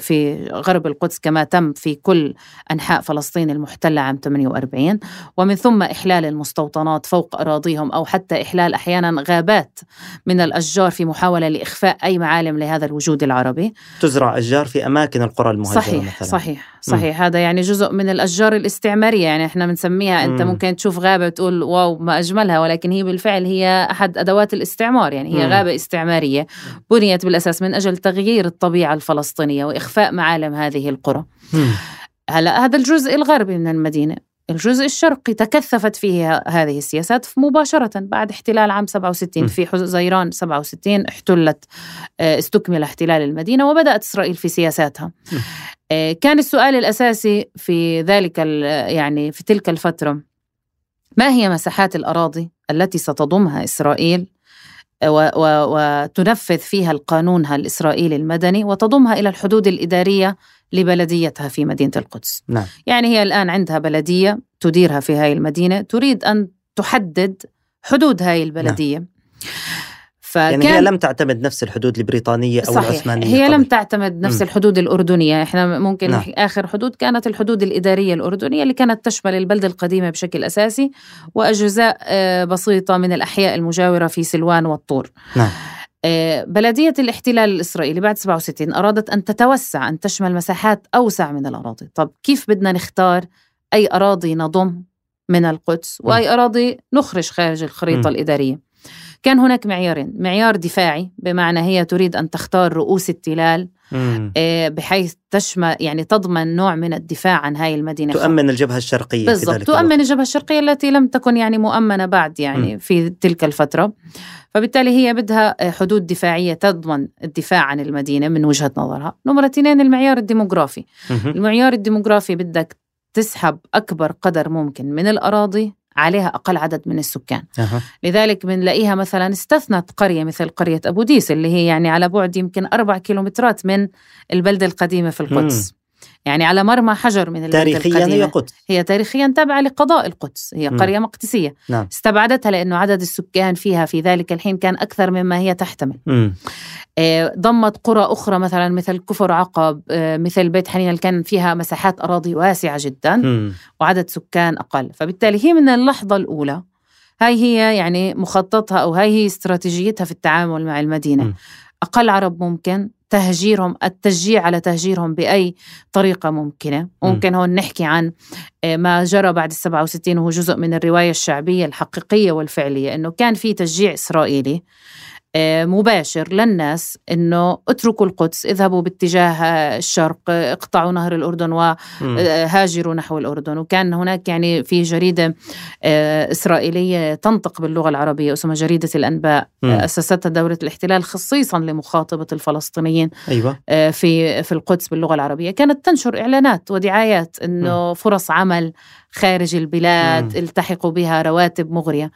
في غرب القدس كما تم في كل أنحاء فلسطين المحتلة عام 48 ومن ثم إحلال المستوطنات فوق أراضيهم أو حتى إحلال أحيانا غابات من الأشجار في محاولة لإخفاء أي معالم لهذا الوجود العربي تزرع أشجار في أماكن القرى المهجره صحيح مثلا. صحيح صحيح م. هذا يعني جزء من الأشجار الاستعماريه يعني إحنا بنسميها. أنت م. ممكن تشوف غابة تقول واو ما أجملها ولكن هي بالفعل هي أحد أدوات الاستعمار. يعني هي م. غابة استعمارية بنيت بالأساس من أجل تغيير الطبيعة الفلسطينية وإخفاء معالم هذه القرى. هلا هذا الجزء الغربي من المدينة. الجزء الشرقي تكثفت فيه هذه السياسات مباشرة بعد احتلال عام 67 في حزيران 67 احتلت آه، استكمل احتلال المدينة وبدأت إسرائيل في سياساتها. آه، كان السؤال الأساسي في ذلك يعني في تلك الفترة ما هي مساحات الأراضي التي ستضمها إسرائيل وتنفذ فيها القانونها الإسرائيلي المدني وتضمها إلى الحدود الإدارية لبلديتها في مدينة القدس نعم. يعني هي الآن عندها بلدية تديرها في هاي المدينة تريد أن تحدد حدود هاي البلدية نعم. فكان يعني هي لم تعتمد نفس الحدود البريطانية أو صحيح. العثمانية هي قبل. لم تعتمد نفس م. الحدود الأردنية إحنا ممكن نعم. آخر حدود كانت الحدود الإدارية الأردنية اللي كانت تشمل البلدة القديمة بشكل أساسي وأجزاء آه، بسيطة من الأحياء المجاورة في سلوان والطور نعم. آه، بلدية الاحتلال الإسرائيلي بعد 67 أرادت أن تتوسع أن تشمل مساحات أوسع من الأراضي. طب كيف بدنا نختار أي أراضي نضم من القدس وأي أراضي نخرج خارج الخريطة م. الإدارية؟ كان هناك معيارين. معيار دفاعي بمعنى هي تريد أن تختار رؤوس التلال بحيث تشمل يعني تضمن نوع من الدفاع عن هاي المدينة. تؤمن الجبهة الشرقية بالضبط تؤمن الوقت. الجبهة الشرقية التي لم تكن يعني مؤمنة بعد يعني م. في تلك الفترة. فبالتالي هي بدها حدود دفاعية تضمن الدفاع عن المدينة من وجهة نظرها. نمرة اثنين المعيار الديموغرافي. المعيار الديموغرافي بدك تسحب أكبر قدر ممكن من الأراضي عليها أقل عدد من السكان أه. لذلك بنلاقيها مثلا استثنت قرية مثل قرية أبو ديس اللي هي يعني على بعد يمكن أربع كيلومترات من البلدة القديمة في القدس مم. يعني على مرمى حجر من تاريخيا. هي قدس هي تاريخيا تابعة لقضاء القدس هي قرية مقدسية نعم. استبعدتها لأنه عدد السكان فيها في ذلك الحين كان أكثر مما هي تحتمل مم. آه، ضمت قرى أخرى مثلا مثل كفر عقب آه، مثل بيت حنين كان فيها مساحات أراضي واسعة جدا مم. وعدد سكان أقل فبالتالي هي من اللحظة الأولى هاي هي يعني مخططها أو هاي هي استراتيجيتها في التعامل مع المدينة م. أقل عرب ممكن تهجيرهم التشجيع على تهجيرهم بأي طريقة ممكنة. ممكن هون نحكي عن آه، ما جرى بعد السبعة وستين وهو جزء من الرواية الشعبية الحقيقية والفعلية أنه كان في تشجيع إسرائيلي مباشر للناس إنه اتركوا القدس اذهبوا باتجاه الشرق اقطعوا نهر الأردن وهاجروا نحو الأردن. وكان هناك يعني في جريدة آه، إسرائيلية تنطق باللغة العربية اسمها جريدة الأنباء. م. اسستها دولة الاحتلال خصيصا لمخاطبة الفلسطينيين آه، في في القدس باللغة العربية. كانت تنشر إعلانات ودعايات إنه فرص عمل خارج البلاد مم. التحقوا بها رواتب مغرية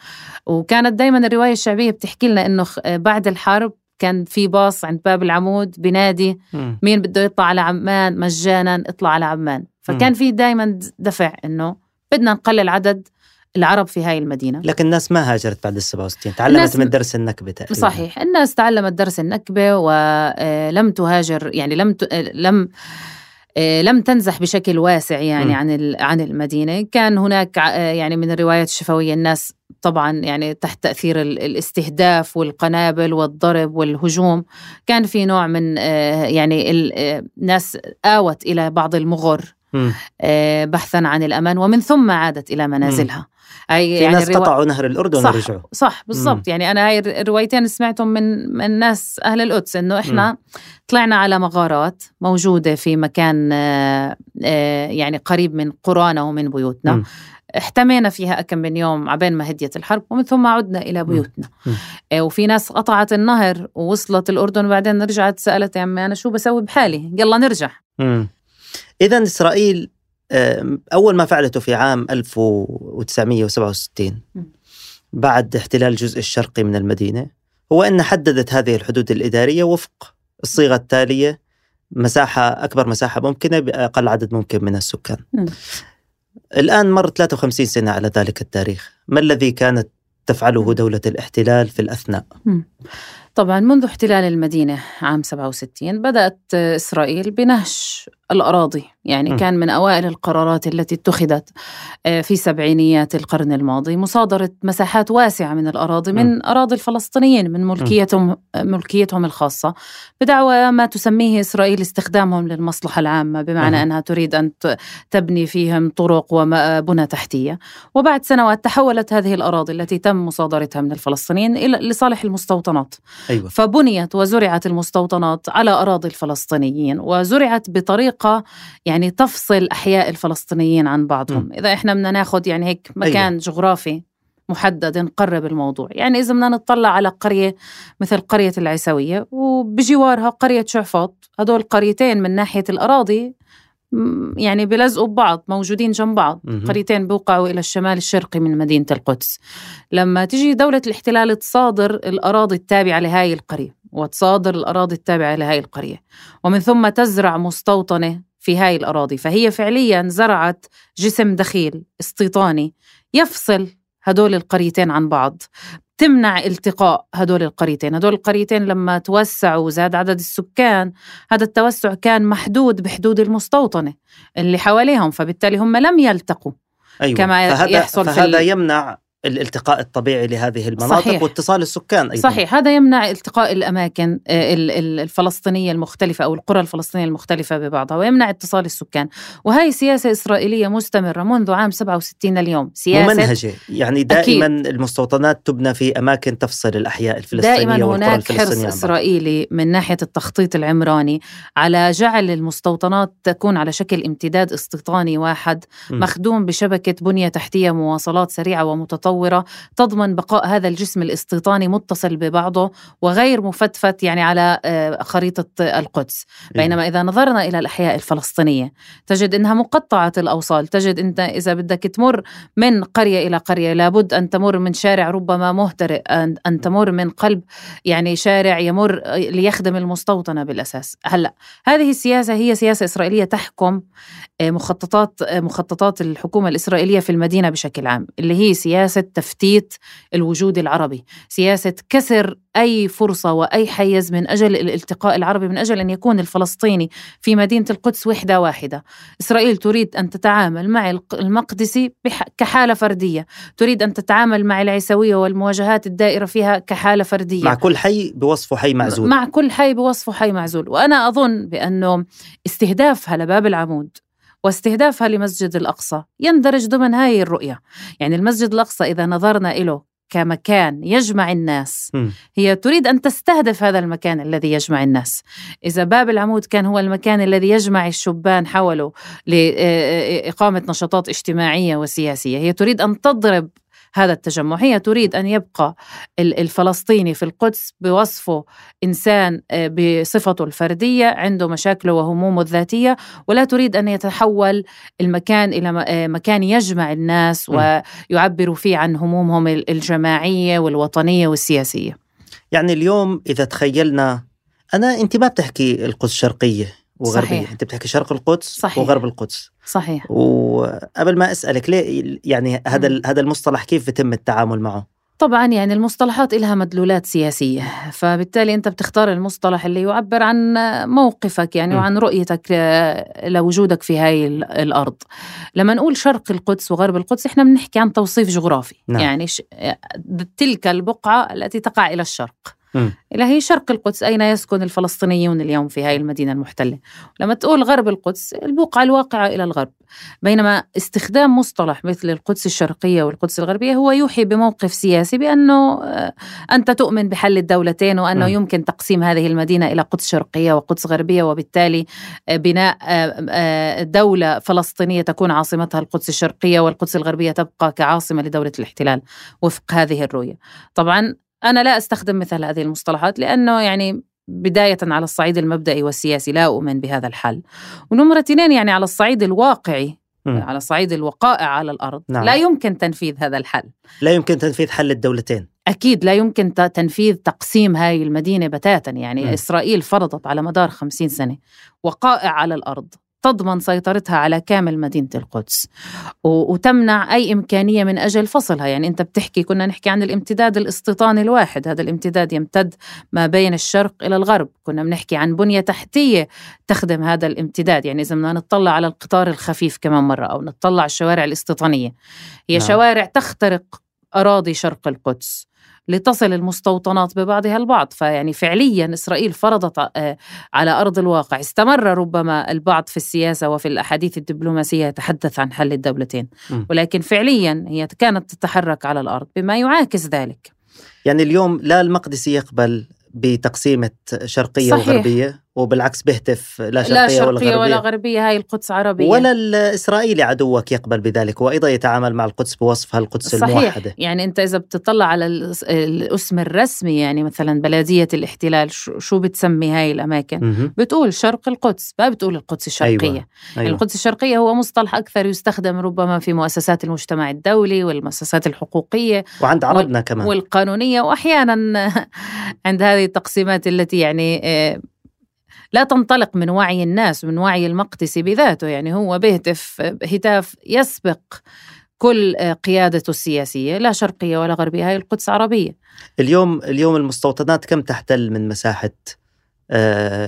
وكانت دايما الرواية الشعبية بتحكي لنا أنه بعد الحرب كان في باص عند باب العمود بنادي مم. مين بده يطلع على عمان مجانا اطلع على عمان فكان. في دائما دفع إنه بدنا نقلل عدد العرب في هاي المدينة لكن الناس ما هاجرت بعد ال 67 تعلمت من درس النكبة تقريبا صحيح الناس تعلمت درس النكبة ولم تهاجر يعني لم ت... لم آه، لم تنزح بشكل واسع يعني م. عن عن المدينة. كان هناك آه، يعني من الروايات الشفوية الناس طبعا يعني تحت تأثير الاستهداف والقنابل والضرب والهجوم. كان في نوع من آه، يعني الناس آوت إلى بعض المغر. بحثا عن الأمان ومن ثم عادت إلى منازلها. هاي في يعني ناس قطعوا نهر الأردن صح ورجعوا. صح بالضبط. يعني أنا هاي الروايتين سمعتهم من من ناس أهل القدس إنه إحنا مم. طلعنا على مغارات موجودة في مكان آه، آه، يعني قريب من قرانا ومن بيوتنا. مم. احتمينا فيها كم من يوم عبين ما هديت الحرب ومن ثم عدنا إلى بيوتنا. آه، وفي ناس قطعت النهر ووصلت الأردن وبعدين رجعت سألت يا عمي أنا شو بسوي بحالي؟ يلا نرجع. إذا إسرائيل أول ما فعلته في عام 1967 بعد احتلال الجزء الشرقي من المدينة هو أن حددت هذه الحدود الإدارية وفق الصيغة التالية مساحة أكبر مساحة ممكنة بأقل عدد ممكن من السكان. الآن مر 53 سنة على ذلك التاريخ. ما الذي كانت تفعله دولة الاحتلال في الأثناء؟ طبعا منذ احتلال المدينة عام 67 بدأت إسرائيل بنهش الأراضي يعني م. كان من أوائل القرارات التي اتخذت آه، في سبعينيات القرن الماضي مصادرة مساحات واسعة من الأراضي من م. أراضي الفلسطينيين من ملكيتهم ملكيتهم الخاصة بدعوى ما تسميه إسرائيل استخدامهم للمصلحة العامة بمعنى م. أنها تريد أن تبني فيهم طرق وبنى تحتية وبعد سنوات تحولت هذه الأراضي التي تم مصادرتها من الفلسطينيين إلى لصالح المستوطنات أيوة. فبنيت وزرعت المستوطنات على أراضي الفلسطينيين وزرعت بطريقة يعني تفصل أحياء الفلسطينيين عن بعضهم م. إذا إحنا بدنا ناخذ يعني هيك مكان أيوة. جغرافي محدد نقرب الموضوع يعني إذا بدنا نطلع على قرية مثل قرية العيسوية وبجوارها قرية شعفاط هدول قريتين من ناحية الأراضي يعني بلزقوا ببعض موجودين جنب بعض. قريتين بوقعوا إلى الشمال الشرقي من مدينة القدس لما تجي دولة الاحتلال تصادر الأراضي التابعة لهاي القرية وتصادر الأراضي التابعة لهاي القرية. ومن ثم تزرع مستوطنة في هاي الأراضي. فهي فعليا زرعت جسم دخيل استيطاني يفصل هدول القريتين عن بعض. تمنع التقاء هدول القريتين. هدول القريتين لما توسعوا وزاد عدد السكان هذا التوسع كان محدود بحدود المستوطنة اللي حواليهم فبالتالي هم لم يلتقوا. أيوة. كما فهذا يحصل فهذا في يمنع الالتقاء الطبيعي لهذه المناطق صحيح. واتصال السكان أيضا صحيح هذا يمنع التقاء الأماكن آه، الفلسطينية المختلفة أو القرى الفلسطينية المختلفة ببعضها ويمنع اتصال السكان وهي سياسة إسرائيلية مستمرة منذ عام 67 اليوم سياسة ممنهجة يعني دائما أكيد. المستوطنات تبنى في أماكن تفصل الأحياء الفلسطينية دائما هناك حرص إسرائيلي من ناحية التخطيط العمراني على جعل المستوطنات تكون على شكل امتداد استيطاني واحد م. مخدوم بشبكة بنية تحتية مواصلات سريعة ومتطورة تضمن بقاء هذا الجسم الاستيطاني متصل ببعضه وغير مفتفت يعني على آه، خريطة القدس. إيه. بينما إذا نظرنا إلى الأحياء الفلسطينية تجد أنها مقطعة الأوصال. تجد أنت إذا بدك تمر من قرية إلى قرية لابد أن تمر من شارع ربما مهترئ أن تمر من قلب يعني شارع يمر ليخدم المستوطنة بالأساس. هلأ هذه السياسة هي سياسة إسرائيلية تحكم آه، مخططات آه، مخططات الحكومة الإسرائيلية في المدينة بشكل عام اللي هي سياسة تفتيت الوجود العربي سياسة كسر أي فرصة وأي حيز من أجل الالتقاء العربي من أجل أن يكون الفلسطيني في مدينة القدس وحدة واحدة. إسرائيل تريد أن تتعامل مع المقدسي كحالة فردية. تريد أن تتعامل مع العيسوية والمواجهات الدائرة فيها كحالة فردية. مع كل حي بوصفه حي معزول. مع كل حي بوصفه حي معزول. وأنا أظن بأنه استهدافها لباب العمود واستهدافها لمسجد الأقصى. يندرج ضمن هذه الرؤية. يعني المسجد الأقصى إذا نظرنا إله كمكان يجمع الناس م. هي تريد أن تستهدف هذا المكان الذي يجمع الناس. إذا باب العمود كان هو المكان الذي يجمع الشبان حوله لاقامه نشاطات اجتماعية وسياسية هي تريد أن تضرب هذا التجمع. هي تريد أن يبقى الفلسطيني في القدس بوصفه إنسان آه، بصفته الفردية عنده مشاكله وهمومه الذاتية ولا تريد أن يتحول المكان إلى آه، مكان يجمع الناس ويعبروا فيه عن همومهم الجماعية والوطنية والسياسية. يعني اليوم إذا تخيلنا أنا أنت ما بتحكي القدس الشرقية وغربية صحيح. أنت بتحكي شرق القدس صحيح. وغرب القدس صحيح وقبل ما أسألك ليه يعني هذا هذا المصطلح كيف بيتم التعامل معه طبعا يعني المصطلحات لها مدلولات سياسية فبالتالي أنت بتختار المصطلح اللي يعبر عن موقفك يعني م. وعن رؤيتك لوجودك في هاي الأرض لما نقول شرق القدس وغرب القدس إحنا بنحكي عن توصيف جغرافي نعم. يعني تلك البقعة التي تقع إلى الشرق إلى هي شرق القدس أين يسكن الفلسطينيون اليوم في هذه المدينة المحتلة؟ لما تقول غرب القدس البقعة الواقعة إلى الغرب. بينما استخدام مصطلح مثل القدس الشرقية والقدس الغربية هو يوحي بموقف سياسي بأنه آه، أنت تؤمن بحل الدولتين وأنه م. يمكن تقسيم هذه المدينة إلى قدس شرقية وقدس غربية وبالتالي آه، بناء آه، دولة فلسطينية تكون عاصمتها القدس الشرقية والقدس الغربية تبقى كعاصمة لدولة الاحتلال وفق هذه الرؤية. طبعا أنا لا أستخدم مثل هذه المصطلحات لأنه يعني بداية على الصعيد المبدئي والسياسي لا أؤمن بهذا الحل ونمرة اثنين يعني على الصعيد الواقعي م. على صعيد الوقائع على الأرض نعم. لا يمكن تنفيذ هذا الحل لا يمكن تنفيذ حل الدولتين أكيد لا يمكن تنفيذ تقسيم هذه المدينة بتاتا يعني م. إسرائيل فرضت على مدار خمسين سنة وقائع على الأرض تضمن سيطرتها على كامل مدينة القدس. وتمنع أي إمكانية من أجل فصلها. يعني أنت بتحكي كنا نحكي عن الامتداد الاستيطاني الواحد. هذا الامتداد يمتد ما بين الشرق إلى الغرب. كنا بنحكي عن بنية تحتية تخدم هذا الامتداد. يعني إذا بدنا نطلع على القطار الخفيف كمان مرة أو نطلع الشوارع الاستيطانية. هي نعم. شوارع تخترق أراضي شرق القدس. لتصل المستوطنات ببعضها البعض. فيعني فعليا إسرائيل فرضت آه، على أرض الواقع. استمر ربما البعض في السياسة وفي الأحاديث الدبلوماسية يتحدث عن حل الدولتين. ولكن فعليا هي كانت تتحرك على الأرض بما يعاكس ذلك. يعني اليوم لا المقدسي يقبل بتقسيمة شرقية صحيح. وغربية؟ وبالعكس بيهتف لا شرقية, لا شرقية ولا غربية ولا غربية هاي القدس عربية ولا الإسرائيلي عدوك يقبل بذلك وأيضا يتعامل مع القدس بوصفها القدس صحيح. الموحدة يعني أنت إذا بتطلع على الأسم الرسمي يعني مثلا بلدية الاحتلال شو بتسمي هاي الأماكن م- بتقول شرق القدس ما بتقول القدس الشرقية أيوة. أيوة. القدس الشرقية هو مصطلح أكثر يستخدم ربما في مؤسسات المجتمع الدولي والمؤسسات الحقوقية وعند عربنا وال... كمان والقانونية وأحيانا [laughs] عند هذه التقسيمات التي يعني آه، لا تنطلق من وعي الناس من وعي المقدسي بذاته. يعني هو بيهتف هتاف يسبق كل قيادته السياسية لا شرقية ولا غربية هاي القدس عربية. اليوم اليوم المستوطنات كم تحتل من مساحة آه،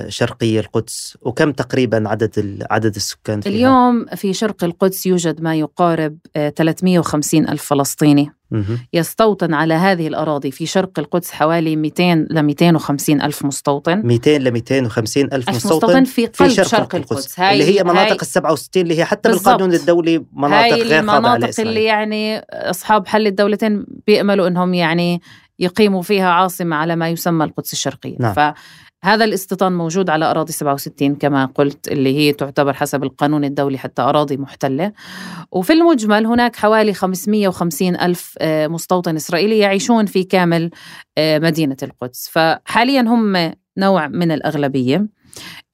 شرقي القدس وكم تقريبا عدد عدد السكان فيها؟ اليوم في شرق القدس يوجد ما يقارب 350 ألف فلسطيني يستوطن على هذه الأراضي في شرق القدس حوالي 200 ل 250 ألف مستوطن 200 ل 250 ألف مستوطن, في قلب في شرق, شرق القدس, القدس. هاي اللي هي مناطق ال 67 اللي هي حتى بالضبط. بالقانون الدولي مناطق غير خاضعة المناطق اللي يعني أصحاب حل الدولتين بيأملوا أنهم يعني يقيموا فيها عاصمة على ما يسمى القدس الشرقية نعم. هذا الاستيطان موجود على أراضي 67 كما قلت اللي هي تعتبر حسب القانون الدولي حتى أراضي محتلة. وفي المجمل هناك حوالي 550 ألف آه، مستوطن إسرائيلي يعيشون في كامل آه، مدينة القدس. فحاليا هم نوع من الأغلبية.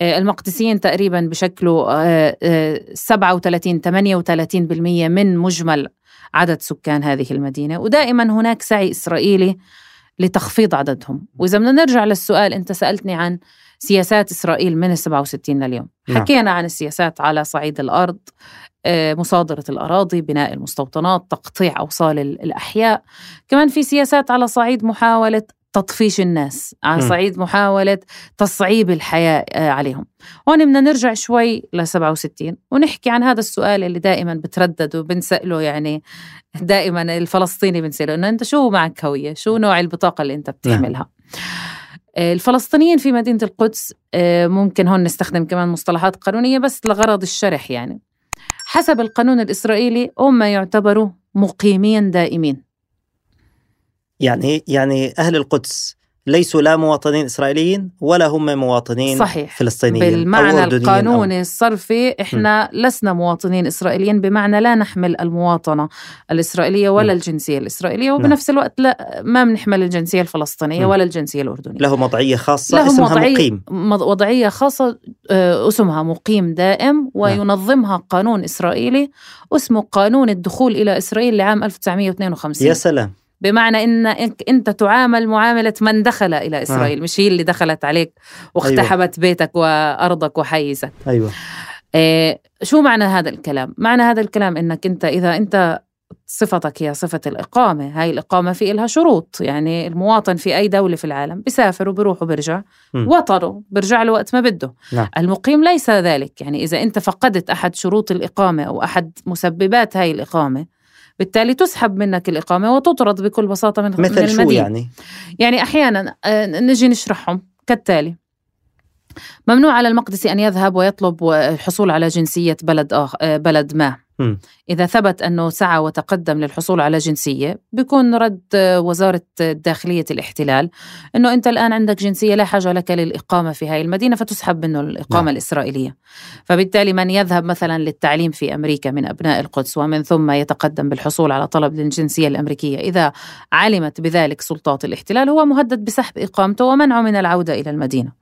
آه، المقدسيين تقريبا بشكلوا 37 38% من مجمل عدد سكان هذه المدينة. ودائما هناك سعي إسرائيلي لتخفيض عددهم. وإذا بدنا نرجع للسؤال أنت سألتني عن سياسات إسرائيل من ال 67 لليوم. نعم. حكينا عن السياسات على صعيد الأرض آه، مصادرة الأراضي بناء المستوطنات تقطيع أوصال الأحياء. كمان في سياسات على صعيد محاولة تطفيش الناس. على صعيد محاولة تصعيب الحياة آه، عليهم. هون بدنا نرجع شوي ل 67 ونحكي عن هذا السؤال اللي دائما بتردد وبنسأله يعني دائما الفلسطيني بنسأله إنه أنت شو معك هوية؟ شو نوع البطاقة اللي أنت نعم. بتحملها آه، الفلسطينيين في مدينة القدس آه، ممكن هون نستخدم كمان مصطلحات قانونية بس لغرض الشرح يعني. حسب القانون الإسرائيلي هم يعتبروا مقيمين دائمين. يعني يعني أهل القدس ليسوا لا مواطنين إسرائيليين ولا هم مواطنين صحيح. فلسطينيين بالمعنى القانوني أو... الصرفي إحنا م. لسنا مواطنين إسرائيليين بمعنى لا نحمل المواطنة الإسرائيلية ولا م. الجنسية الإسرائيلية نعم. وبنفس الوقت لا ما بنحمل الجنسية الفلسطينية م. ولا الجنسية الأردنية له وضعية خاصة له اسمها وضعية مقيم وضعية خاصة آه، اسمها مقيم دائم نعم. وينظمها نعم. قانون إسرائيلي اسمه قانون الدخول إلى إسرائيل لعام 1952 يا سلام بمعنى إن أنت تعامل معاملة من دخل إلى آه. إسرائيل آه. مش هي اللي دخلت عليك واقتحمت أيوة. بيتك وأرضك وحيزك أيوه إيه شو معنى هذا الكلام معنى هذا الكلام إنك أنت إذا أنت صفتك هي صفة الإقامة هاي الإقامة في إلها شروط يعني المواطن في أي دولة في العالم بيسافر وبيروح وبرجع وطنه برجع له وقت ما بده نعم. المقيم ليس ذلك يعني إذا أنت فقدت أحد شروط الإقامة أو أحد مسببات هاي الإقامة بالتالي تسحب منك الإقامة وتطرد بكل بساطة من, مثل من المدينة. شو يعني؟ يعني أحيانا آه، نجي نشرحهم كالتالي. ممنوع على المقدسي أن يذهب ويطلب الحصول على جنسية بلد آخر آه، بلد ما. إذا ثبت أنه سعى وتقدم للحصول على جنسية بيكون رد وزارة داخلية الاحتلال أنه أنت الآن عندك جنسية لا حاجة لك للإقامة في هذه المدينة فتسحب منه الإقامة نعم. الإسرائيلية. فبالتالي من يذهب مثلا للتعليم في أمريكا من أبناء القدس ومن ثم يتقدم بالحصول على طلب للجنسية الأمريكية. إذا علمت بذلك سلطات الاحتلال هو مهدد بسحب إقامته ومنعه من العودة إلى المدينة.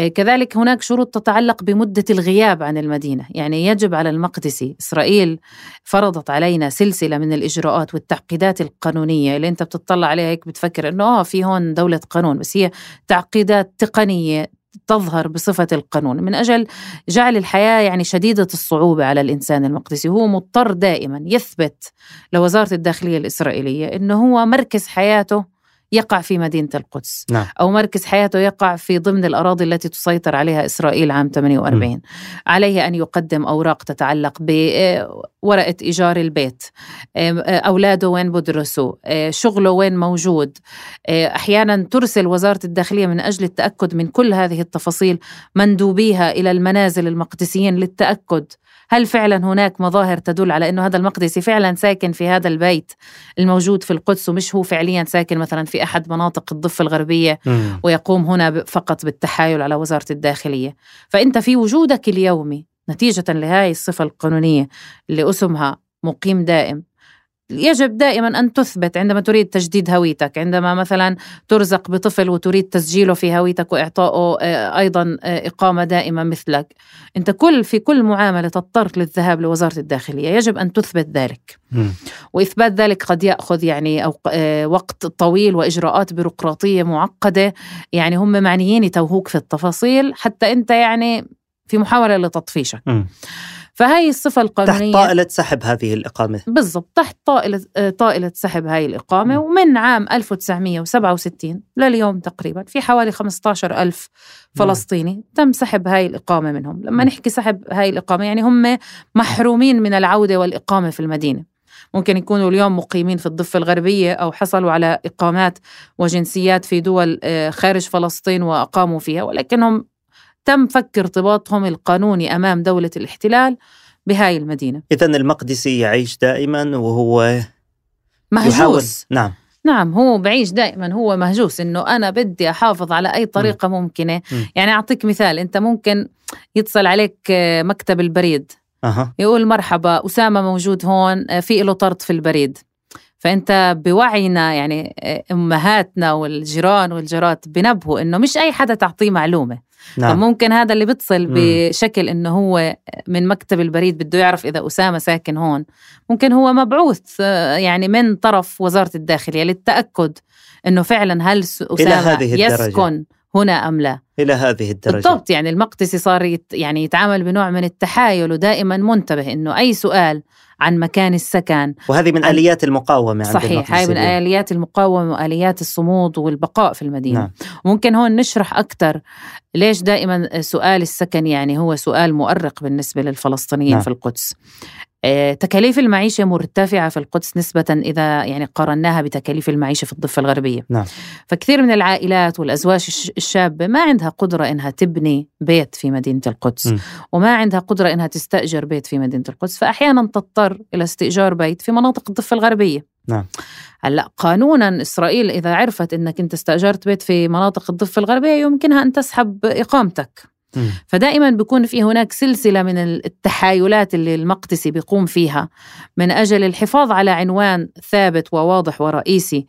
كذلك هناك شروط تتعلق بمدة الغياب عن المدينة. يعني يجب على المقدسي إسرائيل فرضت علينا سلسلة من الإجراءات والتعقيدات القانونية. اللي أنت بتطلع عليها هيك بتفكر أنه آه في هون دولة قانون بس هي تعقيدات تقنية تظهر بصفة القانون. من أجل جعل الحياة يعني شديدة الصعوبة على الإنسان المقدسي. هو مضطر دائما يثبت لوزارة الداخلية الإسرائيلية أنه هو مركز حياته يقع في مدينة القدس. نعم. أو مركز حياته يقع في ضمن الأراضي التي تسيطر عليها إسرائيل عام 48 م. عليه أن يقدم أوراق تتعلق بورقة إيجار البيت. أولاده وين بدرسوا؟ شغله وين موجود؟ أحيانا ترسل وزارة الداخلية من أجل التأكد من كل هذه التفاصيل مندوبيها إلى المنازل المقدسيين للتأكد. هل فعلا هناك مظاهر تدل على إنه هذا المقدسي فعلا ساكن في هذا البيت الموجود في القدس ومش هو فعليا ساكن مثلا في أحد مناطق الضفة الغربية ويقوم هنا فقط بالتحايل على وزارة الداخلية؟ فأنت في وجودك اليومي نتيجة لهذه الصفة القانونية اللي أسمها مقيم دائم يجب دائما أن تثبت عندما تريد تجديد هويتك، عندما مثلا ترزق بطفل وتريد تسجيله في هويتك وإعطائه آه، أيضا آه، إقامة دائمة مثلك، أنت كل في كل معاملة تضطر للذهاب لوزارة الداخلية، يجب أن تثبت ذلك. م. وإثبات ذلك قد يأخذ يعني أو آه، وقت طويل وإجراءات بيروقراطية معقدة، يعني هم معنيين يتوهوك في التفاصيل حتى أنت يعني في محاولة لتطفيشك. م. فهي الصفة القانونية تحت طائلة سحب هذه الإقامة. بالضبط تحت طائلة طائلة سحب هاي الإقامة ومن عام 1967 لليوم تقريبا في حوالي 15 ألف فلسطيني تم سحب هاي الإقامة منهم. لما نحكي سحب هاي الإقامة يعني هم محرومين من العودة والإقامة في المدينة. ممكن يكونوا اليوم مقيمين في الضفة الغربية أو حصلوا على إقامات وجنسيات في دول آه، خارج فلسطين وأقاموا فيها ولكنهم تم فك ارتباطهم القانوني أمام دولة الاحتلال بهاي المدينة. إذا المقدسي يعيش دائما وهو مهجوس. نعم. نعم هو بعيش دائما هو مهجوس إنه أنا بدي أحافظ على أي طريقة ممكنة. م. يعني أعطيك مثال أنت ممكن يتصل عليك مكتب البريد. أه. يقول مرحبا أسامة موجود هون في له طرد في البريد. فأنت بوعينا يعني أمهاتنا والجيران والجارات بنبهوا إنه مش أي حدا تعطيه معلومة. نعم. فممكن هذا اللي بيتصل بشكل إنه هو من مكتب البريد بده يعرف إذا أسامة ساكن هون. ممكن هو مبعوث آه، يعني من طرف وزارة الداخلية للتأكد إنه فعلا هل أسامة يسكن هنا أم لا. إلى هذه الدرجة. بالضبط يعني المقدسي صار يت يعني يتعامل بنوع من التحايل ودائما منتبه إنه أي سؤال عن مكان السكن وهذه من آليات المقاومة عند صحيح هاي من آليات المقاومة وآليات الصمود والبقاء في المدينة نعم. ممكن هون نشرح أكثر ليش دائما سؤال السكن يعني هو سؤال مؤرق بالنسبة للفلسطينيين نعم. في القدس تكاليف المعيشة مرتفعة في القدس نسبة إذا يعني قارناها بتكاليف المعيشة في الضفة الغربية نعم. فكثير من العائلات والأزواج الشابة ما عندها قدرة إنها تبني بيت في مدينة القدس م. وما عندها قدرة إنها تستأجر بيت في مدينة القدس فأحيانا تضطر إلى استئجار بيت في مناطق الضفة الغربية نعم. هلأ قانونا إسرائيل إذا عرفت إنك أنت استأجرت بيت في مناطق الضفة الغربية يمكنها أن تسحب إقامتك فدائما بيكون في هناك سلسلة من التحايلات اللي المقدسي بيقوم فيها. من أجل الحفاظ على عنوان ثابت وواضح ورئيسي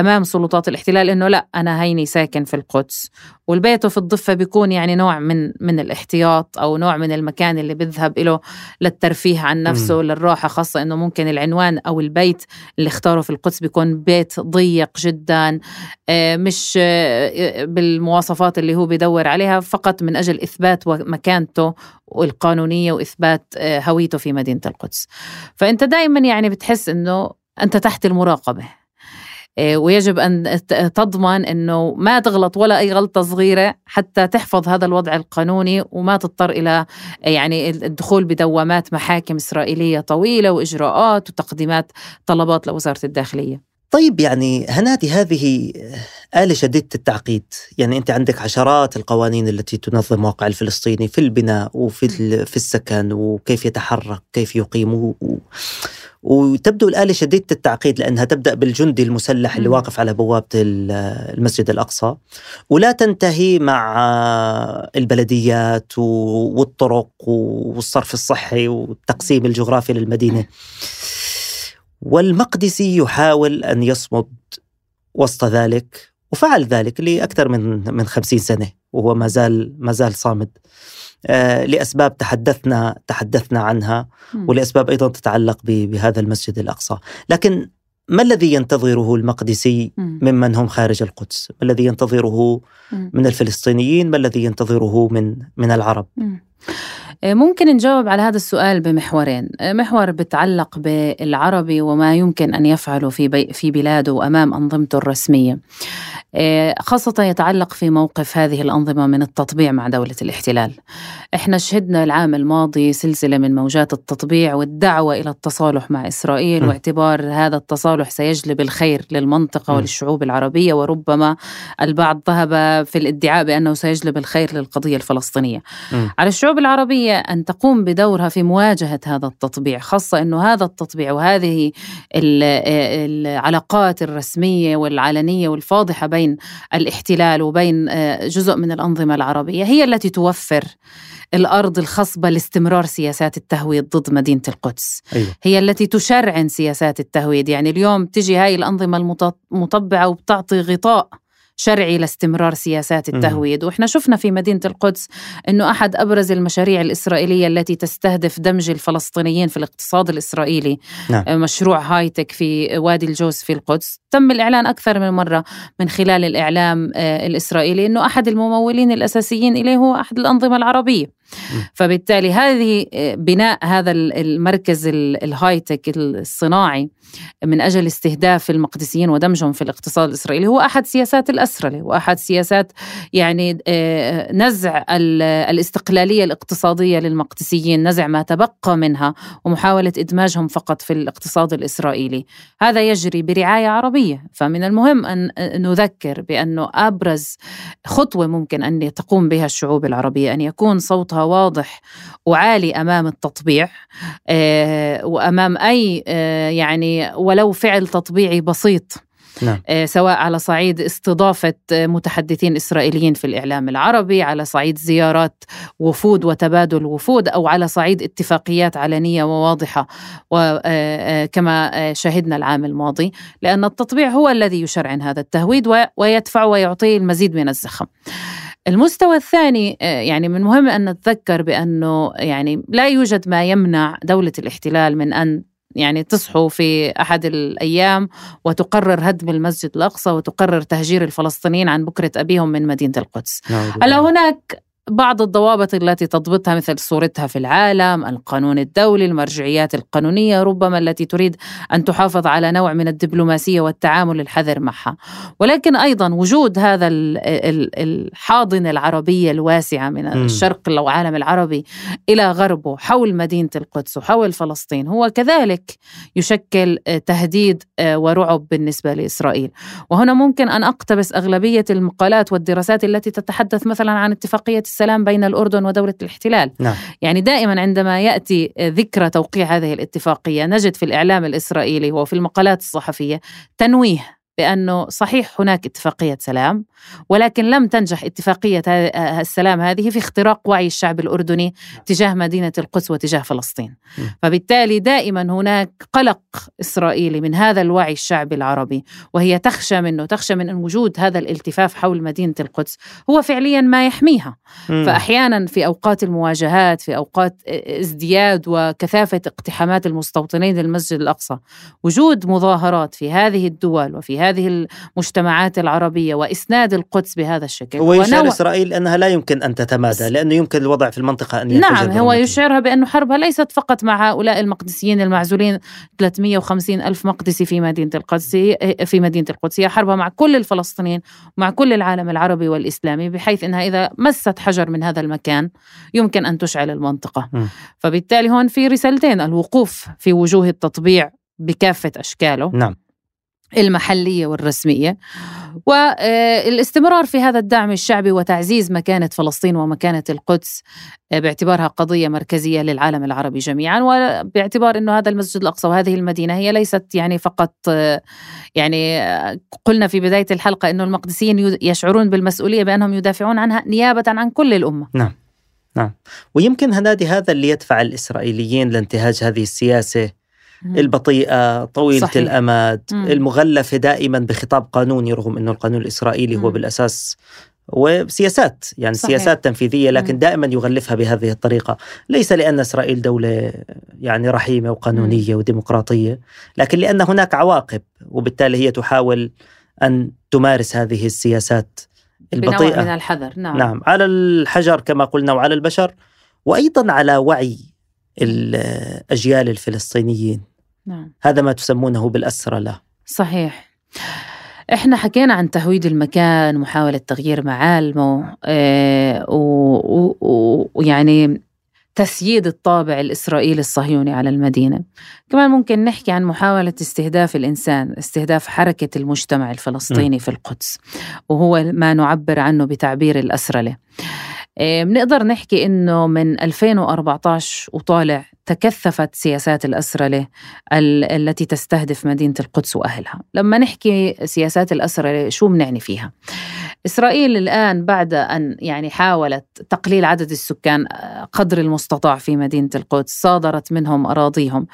أمام سلطات الاحتلال إنه لا أنا هيني ساكن في القدس. والبيت في الضفة بيكون يعني نوع من من الاحتياط أو نوع من المكان اللي بيذهب له للترفيه عن نفسه م. للراحة خاصة إنه ممكن العنوان أو البيت اللي اختاره في القدس بيكون بيت ضيق جدا آه، مش آه، بالمواصفات اللي هو بيدور عليها فقط من أجل إثبات مكانته القانونية وإثبات آه، هويته في مدينة القدس. فأنت دائما يعني بتحس إنه أنت تحت المراقبة. آه، ويجب أن تضمن أنه ما تغلط ولا أي غلطة صغيرة حتى تحفظ هذا الوضع القانوني وما تضطر إلى يعني الدخول بدوامات محاكم إسرائيلية طويلة وإجراءات وتقديمات طلبات لوزارة الداخلية. طيب يعني هنادي هذه آلة شديدة التعقيد. يعني أنت عندك عشرات القوانين التي تنظم واقع الفلسطيني في البناء وفي في السكن وكيف يتحرك كيف يقيم وتبدو الآلة شديدة التعقيد لأنها تبدأ بالجندي المسلح اللي واقف على بوابة المسجد الأقصى. ولا تنتهي مع البلديات والطرق والصرف الصحي والتقسيم الجغرافي للمدينة. [clears throat] والمقدسي يحاول أن يصمد وسط ذلك وفعل ذلك لأكثر من من خمسين سنة وهو ما زال ما زال صامد آه، لأسباب تحدثنا تحدثنا عنها ولأسباب أيضا تتعلق بهذا المسجد الأقصى، لكن ما الذي ينتظره المقدسي ممن هم خارج القدس؟ ما الذي ينتظره من الفلسطينيين؟ ما الذي ينتظره من من العرب؟ آه، ممكن نجاوب على هذا السؤال بمحورين، آه، محور بتعلق بالعربي وما يمكن أن يفعله في في بلاده وامام أنظمته الرسمية. آه، خاصة يتعلق في موقف هذه الأنظمة من التطبيع مع دولة الاحتلال. إحنا شهدنا العام الماضي سلسلة من موجات التطبيع والدعوة إلى التصالح مع إسرائيل م. واعتبار هذا التصالح سيجلب الخير للمنطقة م. وللشعوب العربية وربما البعض ذهب في الادعاء بأنه سيجلب الخير للقضية الفلسطينية. م. على الشعوب العربية أن تقوم بدورها في مواجهة هذا التطبيع خاصة أنه هذا التطبيع وهذه العلاقات الرسمية والعلنية والفاضحة بين الاحتلال وبين آه، جزء من الأنظمة العربية هي التي توفر الأرض الخصبة لاستمرار سياسات التهويد ضد مدينة القدس أيوة. هي التي تشرعن سياسات التهويد يعني اليوم تجي هاي الأنظمة المطبعة وبتعطي غطاء شرعي لاستمرار سياسات التهويد. وإحنا شفنا في مدينة القدس أنه أحد أبرز المشاريع الإسرائيلية التي تستهدف دمج الفلسطينيين في الاقتصاد الإسرائيلي. نعم. آه، مشروع هايتك في وادي الجوز في القدس. تم الإعلان أكثر من مرة من خلال الإعلام آه، الإسرائيلي أنه أحد الممولين الأساسيين إليه هو أحد الأنظمة العربية. فبالتالي هذه بناء هذا المركز الهايتك الصناعي من أجل استهداف المقدسيين ودمجهم في الاقتصاد الإسرائيلي هو أحد سياسات الاسرله واحد سياسات يعني آه، نزع الاستقلالية الاقتصادية للمقدسيين، نزع ما تبقى منها ومحاولة إدماجهم فقط في الاقتصاد الإسرائيلي. هذا يجري برعاية عربية، فمن المهم أن نذكر بأنه أبرز خطوة ممكن أن تقوم بها الشعوب العربية أن يكون صوتها واضح وعالي أمام التطبيع آه، وأمام أي آه، يعني ولو فعل تطبيعي بسيط نعم. آه، سواء على صعيد استضافة متحدثين إسرائيليين في الإعلام العربي على صعيد زيارات وفود وتبادل وفود أو على صعيد اتفاقيات علنية وواضحة كما شهدنا العام الماضي لأن التطبيع هو الذي يشرعن هذا التهويد ويدفع ويعطيه المزيد من الزخم المستوى الثاني آه، يعني من المهم أن نتذكر بأنه يعني لا يوجد ما يمنع دولة الاحتلال من أن يعني تصحوا في أحد الأيام وتقرر هدم المسجد الأقصى وتقرر تهجير الفلسطينيين عن بكرة أبيهم من مدينة القدس. نعم، هلا هناك بعض الضوابط التي تضبطها مثل صورتها في العالم القانون الدولي المرجعيات القانونية ربما التي تريد أن تحافظ على نوع من الدبلوماسية والتعامل الحذر معها. ولكن أيضا وجود هذا الحاضنة العربية الواسعة من الشرق العالم العربي إلى غربه حول مدينة القدس وحول فلسطين هو كذلك يشكل تهديد ورعب بالنسبة لإسرائيل. وهنا ممكن أن أقتبس أغلبية المقالات والدراسات التي تتحدث مثلا عن اتفاقية السلام بين الأردن ودولة الاحتلال نعم. يعني دائما عندما يأتي ذكرى توقيع هذه الاتفاقية نجد في الإعلام الإسرائيلي وفي المقالات الصحفية تنويه بأنه صحيح هناك اتفاقية سلام ولكن لم تنجح اتفاقية السلام هذه في اختراق وعي الشعب الأردني تجاه مدينة القدس وتجاه فلسطين. فبالتالي دائما هناك قلق إسرائيلي من هذا الوعي الشعبي العربي وهي تخشى منه تخشى من وجود هذا الالتفاف حول مدينة القدس هو فعليا ما يحميها. فأحيانا في أوقات المواجهات في أوقات ازدياد وكثافة اقتحامات المستوطنين للمسجد الأقصى وجود مظاهرات في هذه الدول وفي هذه المجتمعات العربية وإسناد القدس بهذا الشكل. ويشعر إسرائيل أنها لا يمكن أن تتمادى لأنه يمكن الوضع في المنطقة أن نعم هو يشعرها بأن حربها ليست فقط مع هؤلاء المقدسيين المعزولين 350 ألف مقدسي في مدينة القدس في مدينة القدس. هي حربها مع كل الفلسطينيين مع كل العالم العربي والإسلامي بحيث أنها إذا مست حجر من هذا المكان يمكن أن تشعل المنطقة. م. فبالتالي هون في رسالتين الوقوف في وجوه التطبيع بكافة أشكاله. نعم. المحلية والرسمية والاستمرار في هذا الدعم الشعبي وتعزيز مكانة فلسطين ومكانة القدس باعتبارها قضية مركزية للعالم العربي جميعا وباعتبار إنه هذا المسجد الأقصى وهذه المدينة هي ليست يعني فقط يعني قلنا في بداية الحلقة إنه المقدسيين يشعرون بالمسؤولية بأنهم يدافعون عنها نيابة عن كل الأمة. نعم. نعم ويمكن هنادي هذا اللي يدفع الإسرائيليين لانتهاج هذه السياسة البطيئة طويلة صحيح. الأمد مم. المغلفة دائما بخطاب قانوني رغم أنه القانون الإسرائيلي مم. هو بالأساس وسياسات يعني صحيح. سياسات تنفيذية لكن مم. دائما يغلفها بهذه الطريقة ليس لأن إسرائيل دولة يعني رحيمة وقانونية مم. وديمقراطية لكن لأن هناك عواقب وبالتالي هي تحاول أن تمارس هذه السياسات البطيئة من الحذر نعم. نعم على الحجر كما قلنا وعلى البشر وأيضا على وعي الأجيال الفلسطينيين نعم. هذا ما تسمونه بالأسرة له صحيح إحنا حكينا عن تهويد المكان ومحاولة تغيير معالمه آه ويعني تسييد الطابع الإسرائيلي الصهيوني على المدينة كمان ممكن نحكي عن محاولة استهداف الإنسان استهداف حركة المجتمع الفلسطيني م. في القدس وهو ما نعبر عنه بتعبير الأسرلة بنقدر نحكي إنه من 2014 وطالع تكثفت سياسات الأسرلة التي تستهدف مدينة القدس وأهلها. لما نحكي سياسات الأسرلة شو بنعني فيها؟ إسرائيل الآن بعد أن يعني حاولت تقليل عدد السكان آه، قدر المستطاع في مدينة القدس صادرت منهم أراضيهم.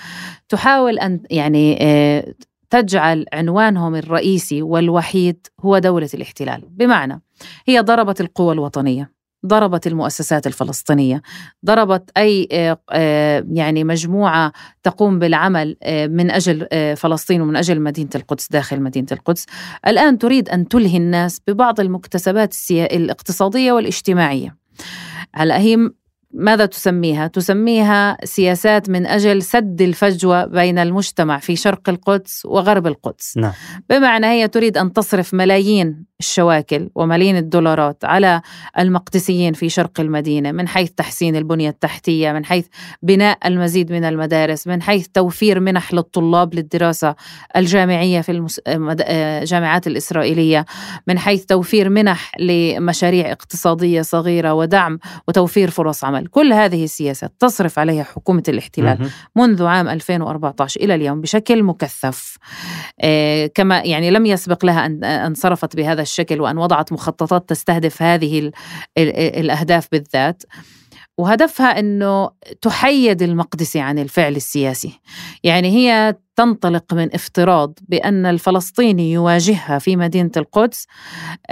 تحاول أن يعني آه، تجعل عنوانهم الرئيسي والوحيد هو دولة الاحتلال. بمعنى هي ضربت القوى الوطنية. ضربت المؤسسات الفلسطينية. ضربت أي آه، آه، يعني مجموعة تقوم بالعمل آه، من أجل فلسطين ومن أجل مدينة القدس داخل مدينة القدس. الآن تريد أن تلهي الناس ببعض المكتسبات الاقتصادية والاجتماعية. هلا هي ماذا تسميها؟ تسميها سياسات من أجل سد الفجوة بين المجتمع في شرق القدس وغرب القدس نعم. بمعنى هي تريد أن تصرف ملايين الشواكل وملايين الدولارات على المقدسيين في شرق المدينة من حيث تحسين البنية التحتية من حيث بناء المزيد من المدارس من حيث توفير منح للطلاب للدراسة الجامعية في الجامعات الإسرائيلية من حيث توفير منح لمشاريع اقتصادية صغيرة ودعم وتوفير فرص عمل كل هذه السياسات تصرف عليها حكومة الاحتلال منذ عام 2014 إلى اليوم بشكل مكثف. آه، كما يعني لم يسبق لها أن صرفت بهذا الشكل وأن وضعت مخططات تستهدف هذه الأهداف بالذات. وهدفها أنه تحيد المقدسي عن الفعل السياسي. يعني هي تنطلق من افتراض بأن الفلسطيني يواجهها في مدينة القدس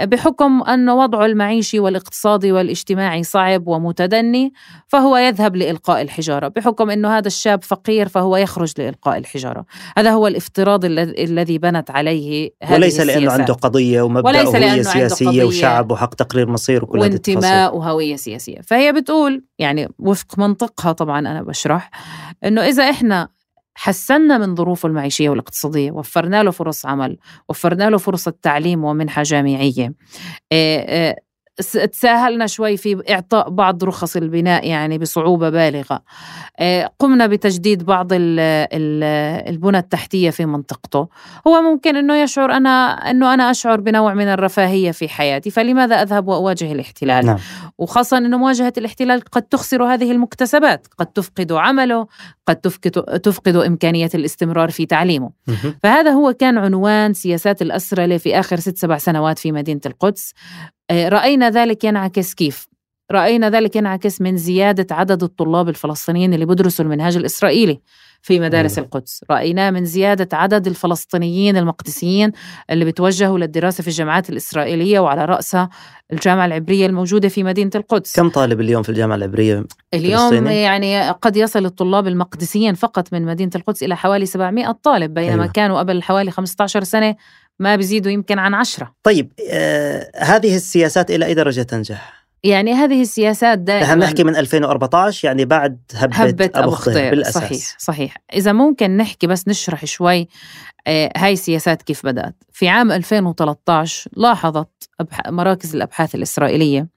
بحكم أن وضعه المعيشي والاقتصادي والاجتماعي صعب ومتدني فهو يذهب لإلقاء الحجارة. بحكم أنه هذا الشاب فقير فهو يخرج لإلقاء الحجارة. هذا هو الافتراض الذي بنت عليه هذه وليس لأنه عنده قضية ومبدأ وهوية سياسية وشعب وحق تقرير مصير وكل وانتماء وهوية سياسية. فهي بتقول يعني وفق منطقها طبعا أنا بشرح أنه إذا إحنا حسنا من ظروفه المعيشية والاقتصادية. وفرنا له فرص عمل وفرنا له فرصة تعليم ومنحة جامعية. تساهلنا شوي في إعطاء بعض رخص البناء يعني بصعوبة بالغة. آه، قمنا بتجديد بعض البنى التحتية في منطقته. هو ممكن أنه يشعر أنا أنه أنا أشعر بنوع من الرفاهية في حياتي فلماذا أذهب وأواجه الاحتلال؟ نعم. وخاصة أنه مواجهة الاحتلال قد تخسر هذه المكتسبات قد تفقد عمله قد تفقد, تفقد إمكانية الاستمرار في تعليمه. فهذا هو كان عنوان سياسات الأسرلة في آخر ست سبع سنوات في مدينة القدس. آه، رأينا ذلك ينعكس كيف؟ رأينا ذلك ينعكس من زيادة عدد الطلاب الفلسطينيين اللي بدرسوا المنهاج الإسرائيلي في مدارس مم. القدس رأيناه من زيادة عدد الفلسطينيين المقدسيين اللي بتوجهوا للدراسة في الجامعات الإسرائيلية وعلى رأسها الجامعة العبرية الموجودة في مدينة القدس كم طالب اليوم في الجامعة العبرية؟ اليوم يعني قد يصل الطلاب المقدسيين فقط من مدينة القدس إلى حوالي 700 طالب بينما أيوة. كانوا قبل حوالي 15 سنة ما بيزيدوا يمكن عن عشرة. طيب آه هذه السياسات إلى أي درجة تنجح؟ يعني هذه السياسات دائما نحن نحكي من 2014 يعني بعد هبة, هبة أبو خضير بالأساس. صحيح صحيح. إذا ممكن نحكي بس نشرح شوي آه هاي السياسات كيف بدأت؟ في عام 2013 لاحظت مراكز الأبحاث الإسرائيلية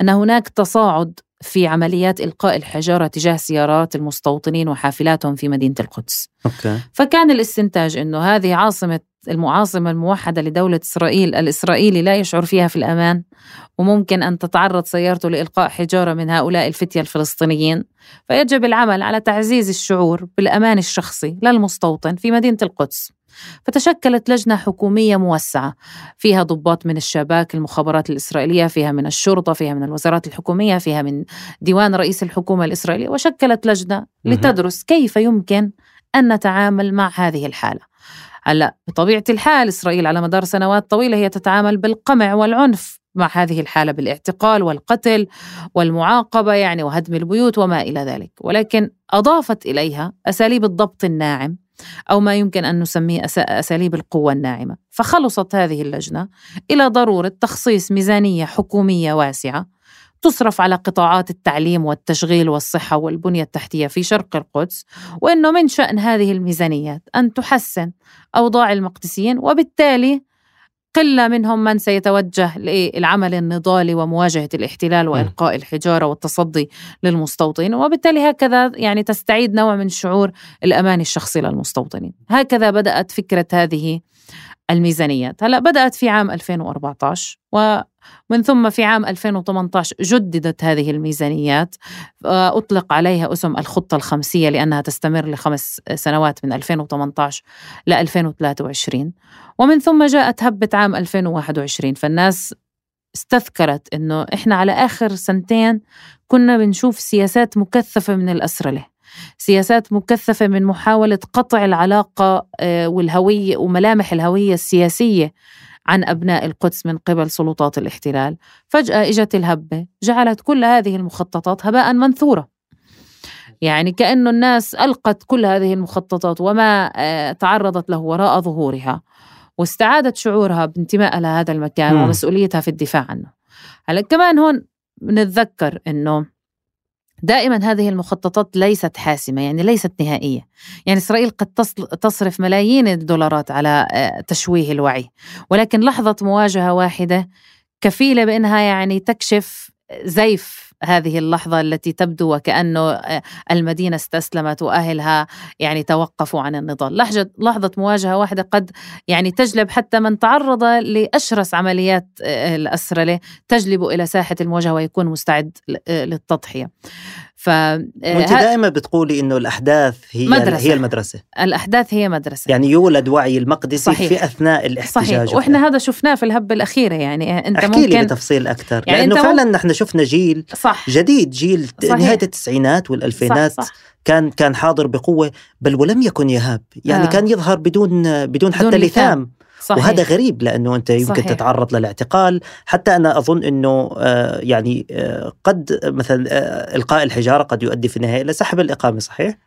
أن هناك تصاعد في عمليات إلقاء الحجارة تجاه سيارات المستوطنين وحافلاتهم في مدينة القدس. أوكي. فكان الاستنتاج أنه هذه عاصمة المعاصمة الموحدة لدولة إسرائيل الإسرائيلي لا يشعر فيها في الأمان وممكن أن تتعرض سيارته لإلقاء حجارة من هؤلاء الفتية الفلسطينيين. فيجب العمل على تعزيز الشعور بالأمان الشخصي للمستوطن في مدينة القدس. فتشكلت لجنة حكومية موسعة. فيها ضباط من الشباك المخابرات الإسرائيلية فيها من الشرطة فيها من الوزارات الحكومية فيها من ديوان رئيس الحكومة الإسرائيلية وشكلت لجنة لتدرس كيف يمكن أن نتعامل مع هذه الحالة. هلا بطبيعة الحال إسرائيل على مدار سنوات طويلة هي تتعامل بالقمع والعنف مع هذه الحالة بالاعتقال والقتل والمعاقبة يعني وهدم البيوت وما إلى ذلك. ولكن أضافت إليها أساليب الضبط الناعم أو ما يمكن أن نسميه أساليب القوة الناعمة. فخلصت هذه اللجنة إلى ضرورة تخصيص ميزانية حكومية واسعة تصرف على قطاعات التعليم والتشغيل والصحة والبنية التحتية في شرق القدس وأنه من شأن هذه الميزانيات أن تحسن أوضاع المقدسيين وبالتالي قلة منهم من سيتوجه للعمل النضالي ومواجهة الاحتلال وإلقاء الحجارة والتصدي للمستوطنين. وبالتالي هكذا يعني تستعيد نوع من شعور الأمان الشخصي للمستوطنين. هكذا بدأت فكرة هذه الميزانيات. هلا بدأت في عام 2014 ومن ثم في عام 2018 جددت هذه الميزانيات. أطلق عليها اسم الخطة الخمسية لأنها تستمر لخمس سنوات من 2018 ل 2023 ومن ثم جاءت هبة عام 2021 فالناس استذكرت إنه إحنا على آخر سنتين كنا بنشوف سياسات مكثفة من الاسرله سياسات مكثفة من محاولة قطع العلاقة آه، والهوية وملامح الهوية السياسية عن أبناء القدس من قبل سلطات الاحتلال. فجأة إجت الهبة جعلت كل هذه المخططات هباء منثورة. يعني كأنه الناس ألقت كل هذه المخططات وما آه، تعرضت له وراء ظهورها واستعادت شعورها بانتمائها لهذا المكان م. ومسؤوليتها في الدفاع عنه. هلا كمان هون بنتذكر إنه دائما هذه المخططات ليست حاسمة يعني ليست نهائية. يعني إسرائيل قد تصرف ملايين الدولارات على آه، تشويه الوعي. ولكن لحظة مواجهة واحدة كفيلة بأنها يعني تكشف زيف هذه اللحظة التي تبدو وكأنه آه، المدينة استسلمت وأهلها يعني توقفوا عن النضال. لحظة, لحظة مواجهة واحدة قد يعني تجلب حتى من تعرض لأشرس عمليات آه، الأسرلة تجلب إلى ساحة المواجهة ويكون مستعد آه، للتضحية. ف وانت دائما بتقولي إنه الأحداث هي مدرسة. هي المدرسة الأحداث هي مدرسة يعني يولد وعي المقدسي صحيح. في اثناء الاحتجاج صحيح وإحنا هذا شفناه في الهبه الأخيرة يعني أنت احكي ممكن لي بتفصيل أكثر يعني لأنه فعلا نحن شفنا جيل صح. جديد جيل صحيح. نهاية التسعينات والألفينات صح. صح. كان كان حاضر بقوة بل ولم يكن يهاب يعني آه. كان يظهر بدون بدون حتى لثام صحيح. وهذا غريب لأنه أنت يمكن صحيح. تتعرض للاعتقال حتى أنا أظن إنه آه، يعني آه، قد مثلا آه، إلقاء الحجارة قد يؤدي في النهاية إلى سحب الإقامة صحيح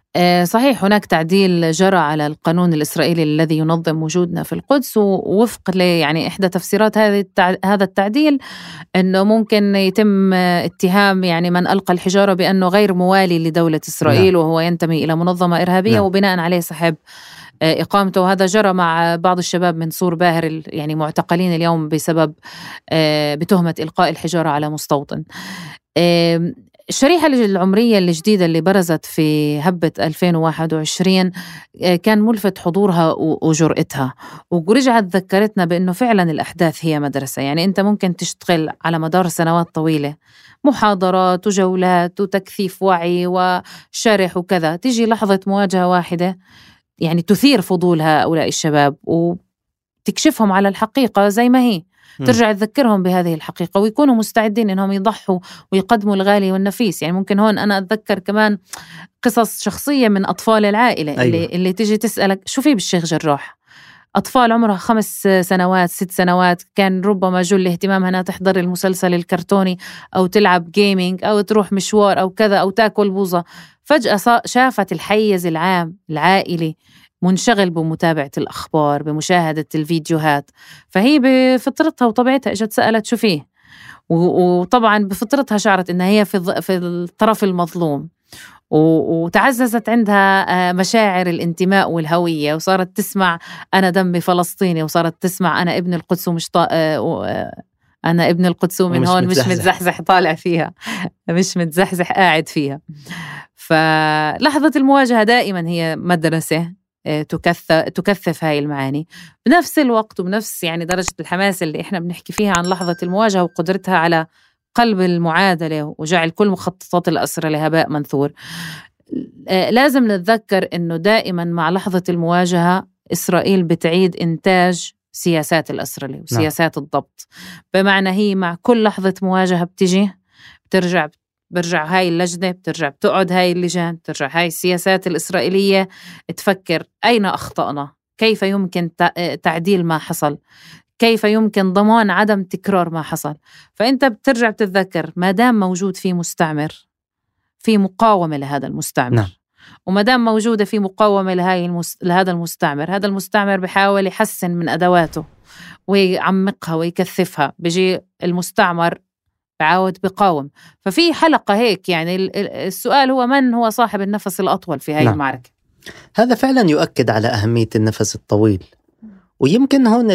صحيح هناك تعديل جرى على القانون الإسرائيلي الذي ينظم وجودنا في القدس ووفق يعني إحدى تفسيرات هذه هذا التعديل إنه ممكن يتم اتهام يعني من ألقى الحجارة بأنه غير موالي لدولة إسرائيل نعم. وهو ينتمي إلى منظمة إرهابية نعم. وبناء عليه سحب إقامته. وهذا جرى مع بعض الشباب من سور باهر يعني معتقلين اليوم بسبب آه، بتهمة إلقاء الحجارة على مستوطن. الشريحة العمرية الجديدة اللي برزت في هبة 2021 آه، كان ملفت حضورها وجرأتها. ورجعت ذكرتنا بأنه فعلا الأحداث هي مدرسة. يعني أنت ممكن تشتغل على مدار سنوات طويلة. محاضرات وجولات وتكثيف وعي وشرح وكذا. تيجي لحظة مواجهة واحدة يعني تثير فضول هؤلاء الشباب وتكشفهم على الحقيقة زي ما هي. ترجع تذكرهم بهذه الحقيقة ويكونوا مستعدين إنهم يضحوا ويقدموا الغالي والنفيس. يعني ممكن هون أنا أتذكر كمان قصص شخصية من أطفال العائلة أيوة. اللي, اللي تيجي تسألك شو في بالشيخ جراح؟ أطفال عمرها خمس سنوات ست سنوات كان ربما جل اهتمامها أنها تحضر المسلسل الكرتوني أو تلعب gaming أو تروح مشوار أو كذا أو تأكل بوظة فجأة شافت الحيز العام العائلي منشغل بمتابعة الأخبار بمشاهدة الفيديوهات. فهي بفطرتها وطبيعتها إجت سألت شو فيه؟ وطبعا بفطرتها شعرت إنها هي في في الطرف المظلوم. وتعززت عندها آه، مشاعر الانتماء والهوية وصارت تسمع أنا دمي فلسطيني وصارت تسمع أنا ابن القدس ومش طا... آه، آه، أنا ابن القدس ومن هون مش متزحزح. طالع فيها. [laughs] مش متزحزح قاعد فيها. فلحظة المواجهة دائما هي مدرسة تكثف تكثف هاي المعاني. بنفس الوقت وبنفس يعني درجة الحماس اللي إحنا بنحكي فيها عن لحظة المواجهة وقدرتها على قلب المعادلة وجعل كل مخططات الأسرة لهباء منثور لازم نتذكر أنه دائما مع لحظة المواجهة إسرائيل بتعيد إنتاج سياسات الأسرة نعم. وسياسات نعم. الضبط بمعنى هي مع كل لحظة مواجهة بتجي بترجع برجع هاي اللجنة بترجع بتقعد هاي اللجان بترجع هاي السياسات الإسرائيلية تفكر أين أخطأنا كيف يمكن تعديل ما حصل كيف يمكن ضمان عدم تكرار ما حصل. فأنت بترجع بتتذكر ما دام موجود في مستعمر في مقاومة لهذا المستعمر. نعم. وما دام موجودة في مقاومة لهاي المس... لهذا المستعمر هذا المستعمر بحاول يحسن من أدواته ويعمقها ويكثفها. بيجي المستعمر بعاود بقاوم. ففي حلقة هيك يعني السؤال هو من هو صاحب النفس الأطول في هاي نعم. المعركة؟ هذا فعلا يؤكد على أهمية النفس الطويل. ويمكن هون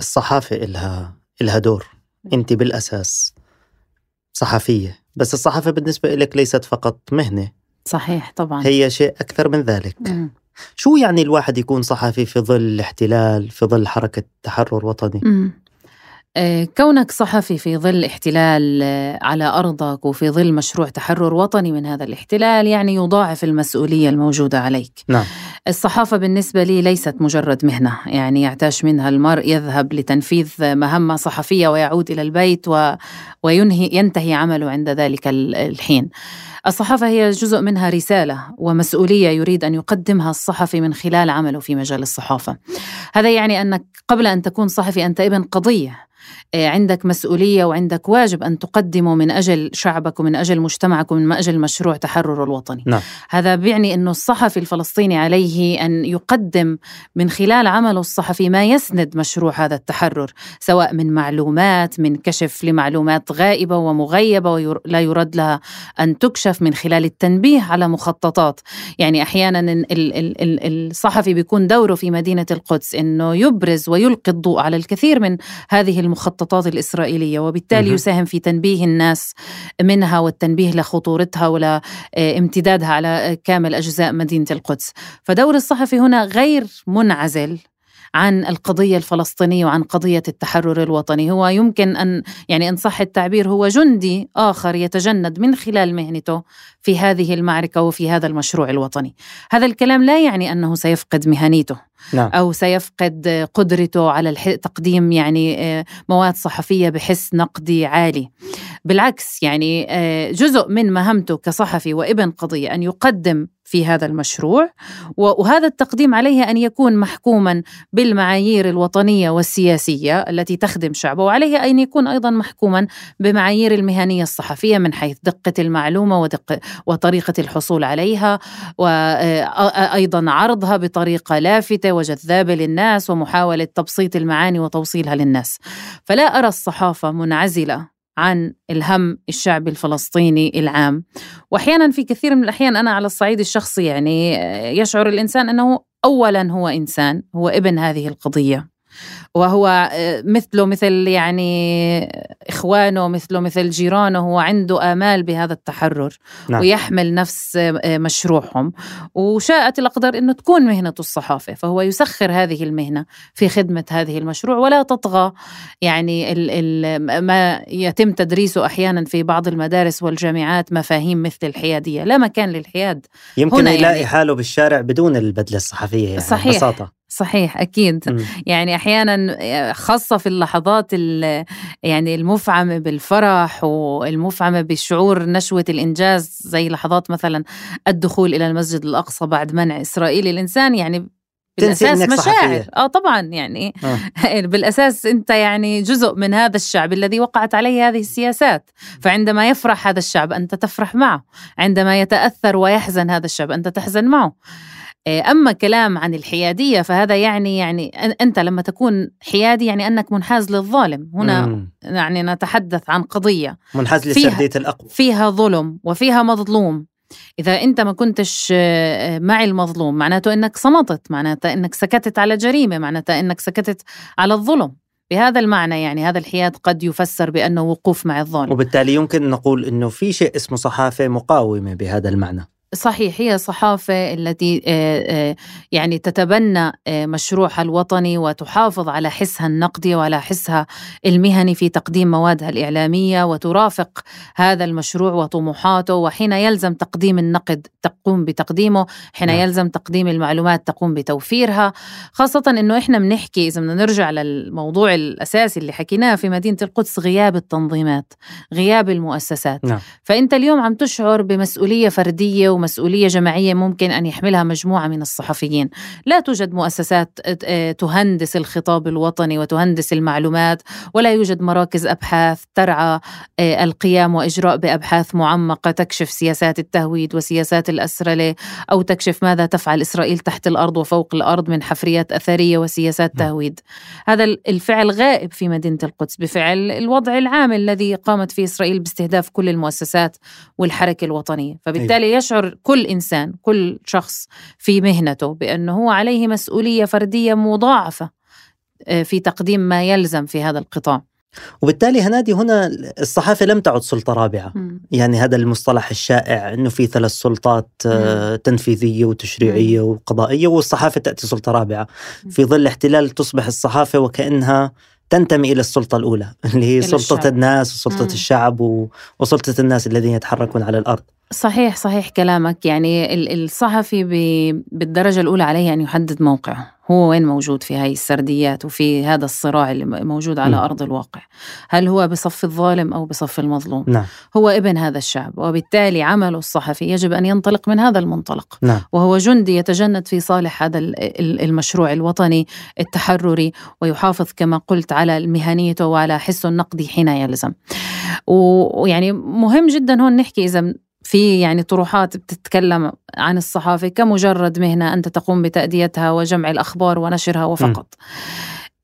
الصحافة إلها إلها دور أنت بالأساس صحفية. بس الصحافة بالنسبة لك ليست فقط مهنة. صحيح طبعا. هي شيء أكثر من ذلك. م. شو يعني الواحد يكون صحفي في ظل الاحتلال في ظل حركة تحرر وطني؟ آه، كونك صحفي في ظل احتلال آه، على أرضك وفي ظل مشروع تحرر وطني من هذا الاحتلال يعني يضاعف المسؤولية الموجودة عليك. نعم. الصحافة بالنسبة لي ليست مجرد مهنة، يعني يعتاش منها المرء يذهب لتنفيذ مهمة صحفية ويعود إلى البيت و... وينهي ينتهي عمله عند ذلك الحين. الصحافة هي جزء منها رسالة ومسؤولية يريد أن يقدمها الصحفي من خلال عمله في مجال الصحافة. هذا يعني أنك قبل أن تكون صحفي أنت ابن قضية آه، عندك مسؤولية وعندك واجب أن تقدمه من أجل شعبك ومن أجل مجتمعك ومن أجل مشروع تحرر الوطني نعم. هذا بيعني أنه الصحفي الفلسطيني عليه أن يقدم من خلال عمله الصحفي ما يسند مشروع هذا التحرر سواء من معلومات من كشف لمعلومات غائبة ومغيبة ولا يرد لها أن تكشف تتكشف من خلال التنبيه على مخططات. يعني أحيانا الصحفي بيكون دوره في مدينة القدس أنه يبرز ويلقي الضوء على الكثير من هذه المخططات الإسرائيلية وبالتالي يساهم في تنبيه الناس منها والتنبيه لخطورتها ولامتدادها على كامل أجزاء مدينة القدس. فدور الصحفي هنا غير منعزل. عن القضية الفلسطينية وعن قضية التحرر الوطني. هو يمكن ان يعني إن صح التعبير هو جندي آخر يتجند من خلال مهنته في هذه المعركة وفي هذا المشروع الوطني. هذا الكلام لا يعني أنه سيفقد مهنيته نعم. أو سيفقد قدرته على تقديم يعني آه، مواد صحفية بحس نقدي عالي. بالعكس يعني آه، جزء من مهمته كصحفي وابن قضية أن يقدم في هذا المشروع. وهذا التقديم عليه أن يكون محكوما بالمعايير الوطنية والسياسية التي تخدم شعبه وعليه أن يكون أيضا محكوما بمعايير المهنية الصحفية من حيث دقة المعلومة ودق وطريقة الحصول عليها وأيضا عرضها بطريقة لافتة وجذابة للناس ومحاولة تبسيط المعاني وتوصيلها للناس. فلا أرى الصحافة منعزلة عن الهم الشعبي الفلسطيني العام. وأحيانا في كثير من الأحيان أنا على الصعيد الشخصي يعني يشعر الإنسان أنه اولا هو إنسان هو ابن هذه القضية. وهو آه، مثله مثل يعني إخوانه مثله مثل جيرانه هو عنده آمال بهذا التحرر نعم. ويحمل نفس آه، مشروعهم. وشاءت الأقدار أنه تكون مهنة الصحافة فهو يسخر هذه المهنة في خدمة هذه المشروع ولا تطغى يعني ال ال ما يتم تدريسه أحيانا في بعض المدارس والجامعات مفاهيم مثل الحيادية. لا مكان للحياد. يمكن يلاقي يعني حاله بالشارع بدون البدلة الصحفية يعني صحيح. ببساطة. صحيح أكيد. م. يعني أحيانا خاصة في اللحظات يعني المفعمة بالفرح والمفعمة بشعور نشوة الإنجاز زي لحظات مثلا الدخول إلى المسجد الأقصى بعد منع إسرائيل الإنسان يعني بالأساس مشاعر. آه طبعا يعني آه. [laughs] بالأساس أنت يعني جزء من هذا الشعب الذي وقعت عليه هذه السياسات. فعندما يفرح هذا الشعب أنت تفرح معه. عندما يتأثر ويحزن هذا الشعب أنت تحزن معه. آه، أما كلام عن الحيادية فهذا يعني يعني أنت لما تكون حيادي يعني أنك منحاز للظالم. هنا مم. يعني نتحدث عن قضية. منحاز لسردية الأقوى. فيها ظلم وفيها مظلوم. إذا أنت ما كنتش آه، مع المظلوم معناته أنك صمتت معناته أنك سكتت على جريمة معناته أنك سكتت على الظلم. بهذا المعنى يعني هذا الحياد قد يفسر بأنه وقوف مع الظالم. وبالتالي يمكن نقول أنه في شيء اسمه صحافة مقاومة بهذا المعنى. صحيح هي صحافة التي يعني تتبنى مشروعها الوطني وتحافظ على حسها النقدي وعلى حسها المهني في تقديم موادها الإعلامية وترافق هذا المشروع وطموحاته وحين يلزم تقديم النقد تقوم بتقديمه حين نعم. يلزم تقديم المعلومات تقوم بتوفيرها خاصة أنه إحنا بنحكي إذا بدنا نرجع للموضوع الأساسي اللي حكيناه في مدينة القدس غياب التنظيمات غياب المؤسسات نعم. فأنت اليوم عم تشعر بمسؤولية فردية ومسؤولية جماعية ممكن أن يحملها مجموعة من الصحفيين لا توجد مؤسسات آه، تهندس الخطاب الوطني وتهندس المعلومات ولا يوجد مراكز أبحاث ترعى آه، القيام وإجراء بأبحاث معمقة تكشف سياسات التهويد وسياسات الأسرلة أو تكشف ماذا تفعل إسرائيل تحت الأرض وفوق الأرض من حفريات أثرية وسياسات نعم. تهويد هذا الفعل غائب في مدينة القدس بفعل الوضع العام الذي قامت فيه إسرائيل باستهداف كل المؤسسات والحركة الوطنية فبالتالي أيوه. يشعر كل إنسان كل شخص في مهنته بأنه هو عليه مسؤولية فردية مضاعفة آه، في تقديم ما يلزم في هذا القطاع وبالتالي هنادي هنا الصحافة لم تعد سلطة رابعة م. يعني هذا المصطلح الشائع أنه في ثلاث سلطات آه، م. تنفيذية وتشريعية م. وقضائية والصحافة تأتي سلطة رابعة في ظل احتلال تصبح الصحافة وكأنها تنتمي إلى السلطة الأولى اللي هي سلطة الشعب. الناس وسلطة م. الشعب وسلطة الناس الذين يتحركون على الأرض صحيح صحيح كلامك يعني الصحفي بالدرجة الأولى عليه أن يحدد موقعه هو وين موجود في هاي السرديات وفي هذا الصراع اللي موجود على م. أرض الواقع هل هو بصف الظالم أو بصف المظلوم نعم. هو ابن هذا الشعب وبالتالي عمله الصحفي يجب أن ينطلق من هذا المنطلق نعم. وهو جندي يتجند في صالح هذا المشروع الوطني التحرري ويحافظ كما قلت على مهنيته وعلى حسه النقدي حين يلزم ويعني مهم جدا هون نحكي إذا في يعني طروحات بتتكلم عن الصحافة كمجرد مهنة أنت تقوم بتأديتها وجمع الأخبار ونشرها وفقط م.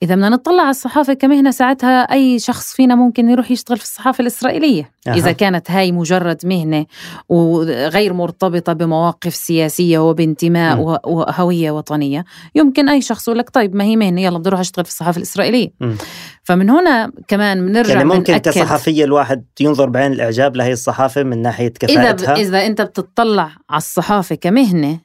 إذا بدنا نطلع على الصحافة كمهنة ساعتها أي شخص فينا ممكن يروح يشتغل في الصحافة الإسرائيلية أه. إذا كانت هاي مجرد مهنة وغير مرتبطة بمواقف سياسية وبانتماء م. وهوية وطنية يمكن أي شخص يقول لك طيب ما هي مهنة يلا بدي أروح أشتغل في الصحافة الإسرائيلية م. فمن هنا كمان بنرجع يعني ممكن بنأكد كصحفية الواحد ينظر بعين الإعجاب لهي الصحافة من ناحية كفاءتها إذا, إذا أنت بتطلع على الصحافة كمهنة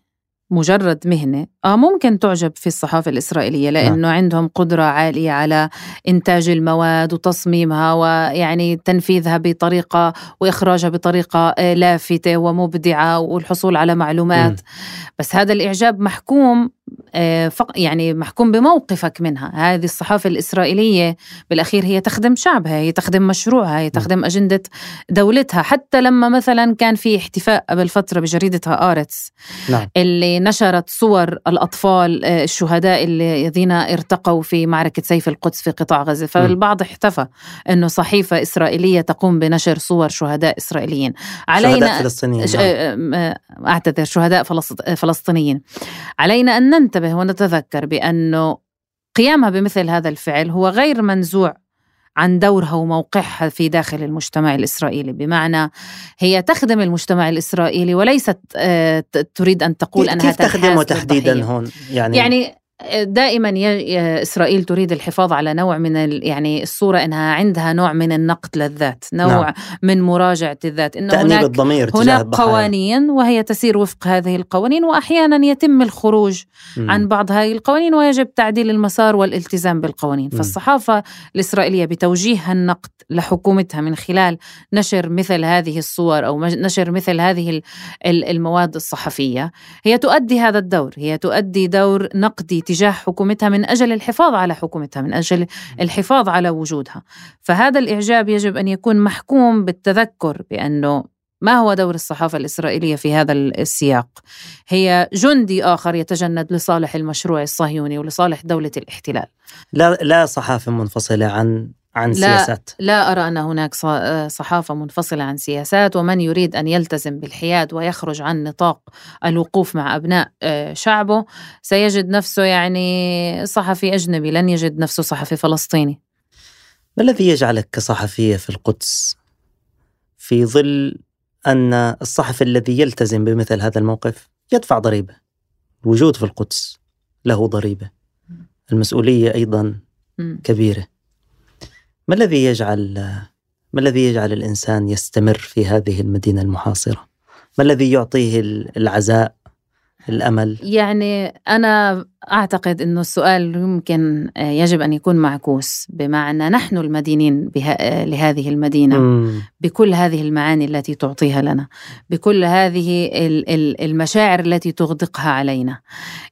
مجرد مهنة ممكن تعجب في الصحافة الإسرائيلية نعم. لأنه نعم. عندهم قدرة عالية على إنتاج المواد وتصميمها ويعني تنفيذها بطريقة وإخراجها بطريقة آه، لافتة ومبدعة والحصول على معلومات م. بس هذا الإعجاب محكوم آه، يعني محكوم بموقفك منها هذه الصحافة الإسرائيلية بالأخير هي تخدم شعبها هي تخدم مشروعها هي تخدم أجندة دولتها حتى لما مثلا كان في احتفاء قبل فترة بجريدة هآرتس نعم. اللي نشرت صور الأطفال آه، الشهداء الذين ارتقوا في معركة سيف القدس في قطاع غزة. فالبعض احتفى أنه صحيفة إسرائيلية تقوم بنشر صور شهداء إسرائيليين. علينا شهداء فلسطينيين نعم. أعتذر شهداء فلسطينيين. علينا أن ننتبه ونتذكر بأنه قيامها بمثل هذا الفعل هو غير منزوع عن دورها وموقعها في داخل المجتمع الإسرائيلي. بمعنى هي تخدم المجتمع الإسرائيلي وليست آه، تريد أن تقول أنها كيف تخدمه تحديدا هون؟ يعني يعني دائما إسرائيل تريد الحفاظ على نوع من يعني الصورة إنها عندها نوع من النقد للذات، نوع نعم. من مراجعة الذات، إنه هناك الضمير هناك قوانين وهي تسير وفق هذه القوانين واحيانا يتم الخروج م. عن بعض هذه القوانين ويجب تعديل المسار والالتزام بالقوانين، م. فالصحافة الإسرائيلية بتوجيه النقد لحكومتها من خلال نشر مثل هذه الصور أو نشر مثل هذه المواد الصحفية، هي تؤدي هذا الدور، هي تؤدي دور نقدي تجاه حكومتها من أجل الحفاظ على حكومتها من أجل الحفاظ على وجودها فهذا الإعجاب يجب أن يكون محكوم بالتذكر بأنه ما هو دور الصحافة الإسرائيلية في هذا السياق؟ هي جندي آخر يتجند لصالح المشروع الصهيوني ولصالح دولة الاحتلال. لا لا صحافة منفصلة عن عن لا سياسات. لا أرى أن هناك صحافة منفصلة عن سياسات ومن يريد أن يلتزم بالحياد ويخرج عن نطاق الوقوف مع أبناء آه، شعبه سيجد نفسه يعني صحفي أجنبي لن يجد نفسه صحفي فلسطيني. ما الذي يجعلك كصحفية في القدس؟ في ظل أن الصحفي الذي يلتزم بمثل هذا الموقف يدفع ضريبة. الوجود في القدس له ضريبة. المسؤولية أيضا كبيرة. ما الذي يجعل ما الذي يجعل الإنسان يستمر في هذه المدينة المحاصرة؟ ما الذي يعطيه العزاء الأمل؟ يعني أنا أعتقد إنه السؤال يمكن يجب أن يكون معكوس بمعنى نحن المدينين بها لهذه المدينة م. بكل هذه المعاني التي تعطيها لنا، بكل هذه المشاعر التي تغدقها علينا.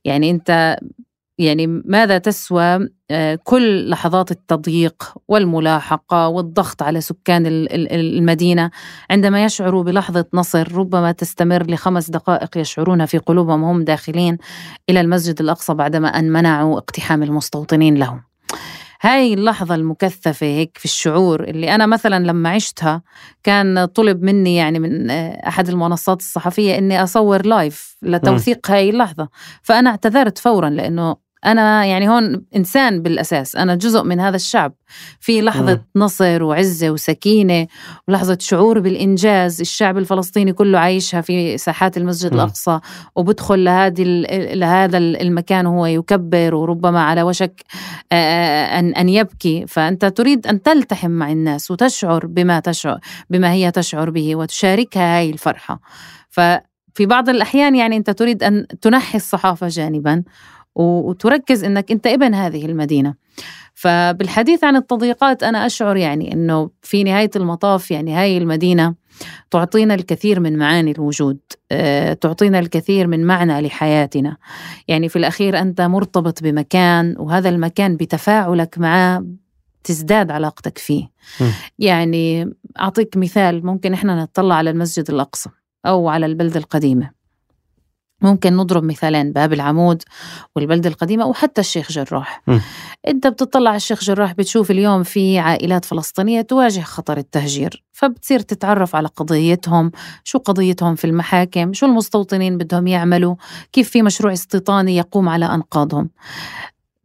يعني أنت يعني ماذا تسوى آه، كل لحظات التضييق والملاحقة والضغط على سكان المدينة عندما يشعروا بلحظة نصر ربما تستمر لخمس دقائق يشعرون في قلوبهم هم داخلين إلى المسجد الأقصى بعدما أن منعوا اقتحام المستوطنين لهم. هاي اللحظة المكثفة هيك في الشعور اللي أنا مثلا لما عشتها كان طلب مني يعني من أحد المنصات الصحفية إني أصور لايف لتوثيق هاي اللحظة. فأنا اعتذرت فورا لأنه أنا يعني هون إنسان بالأساس أنا جزء من هذا الشعب في لحظة م. نصر وعزة وسكينة ولحظة شعور بالإنجاز الشعب الفلسطيني كله عايشها في ساحات المسجد م. الأقصى وبدخل لهذه لهذا المكان وهو يكبر وربما على وشك أن أن يبكي فأنت تريد أن تلتحم مع الناس وتشعر بما تشعر بما هي تشعر به وتشاركها هاي الفرحة ففي بعض الأحيان يعني أنت تريد أن تنحي الصحافة جانبا وتركز إنك أنت ابن هذه المدينة. فبالحديث عن التضييقات أنا أشعر يعني إنه في نهاية المطاف يعني هاي المدينة تعطينا الكثير من معاني الوجود آه، تعطينا الكثير من معنى لحياتنا. يعني في الأخير أنت مرتبط بمكان وهذا المكان بتفاعلك معه تزداد علاقتك فيه. م. يعني أعطيك مثال ممكن إحنا نطلع على المسجد الأقصى أو على البلده القديمة. ممكن نضرب مثالين باب العمود والبلدة القديمة وحتى الشيخ جراح م. انت بتطلع على الشيخ جراح بتشوف اليوم في عائلات فلسطينية تواجه خطر التهجير فبتصير تتعرف على قضيتهم شو قضيتهم في المحاكم شو المستوطنين بدهم يعملوا كيف في مشروع استيطاني يقوم على أنقاضهم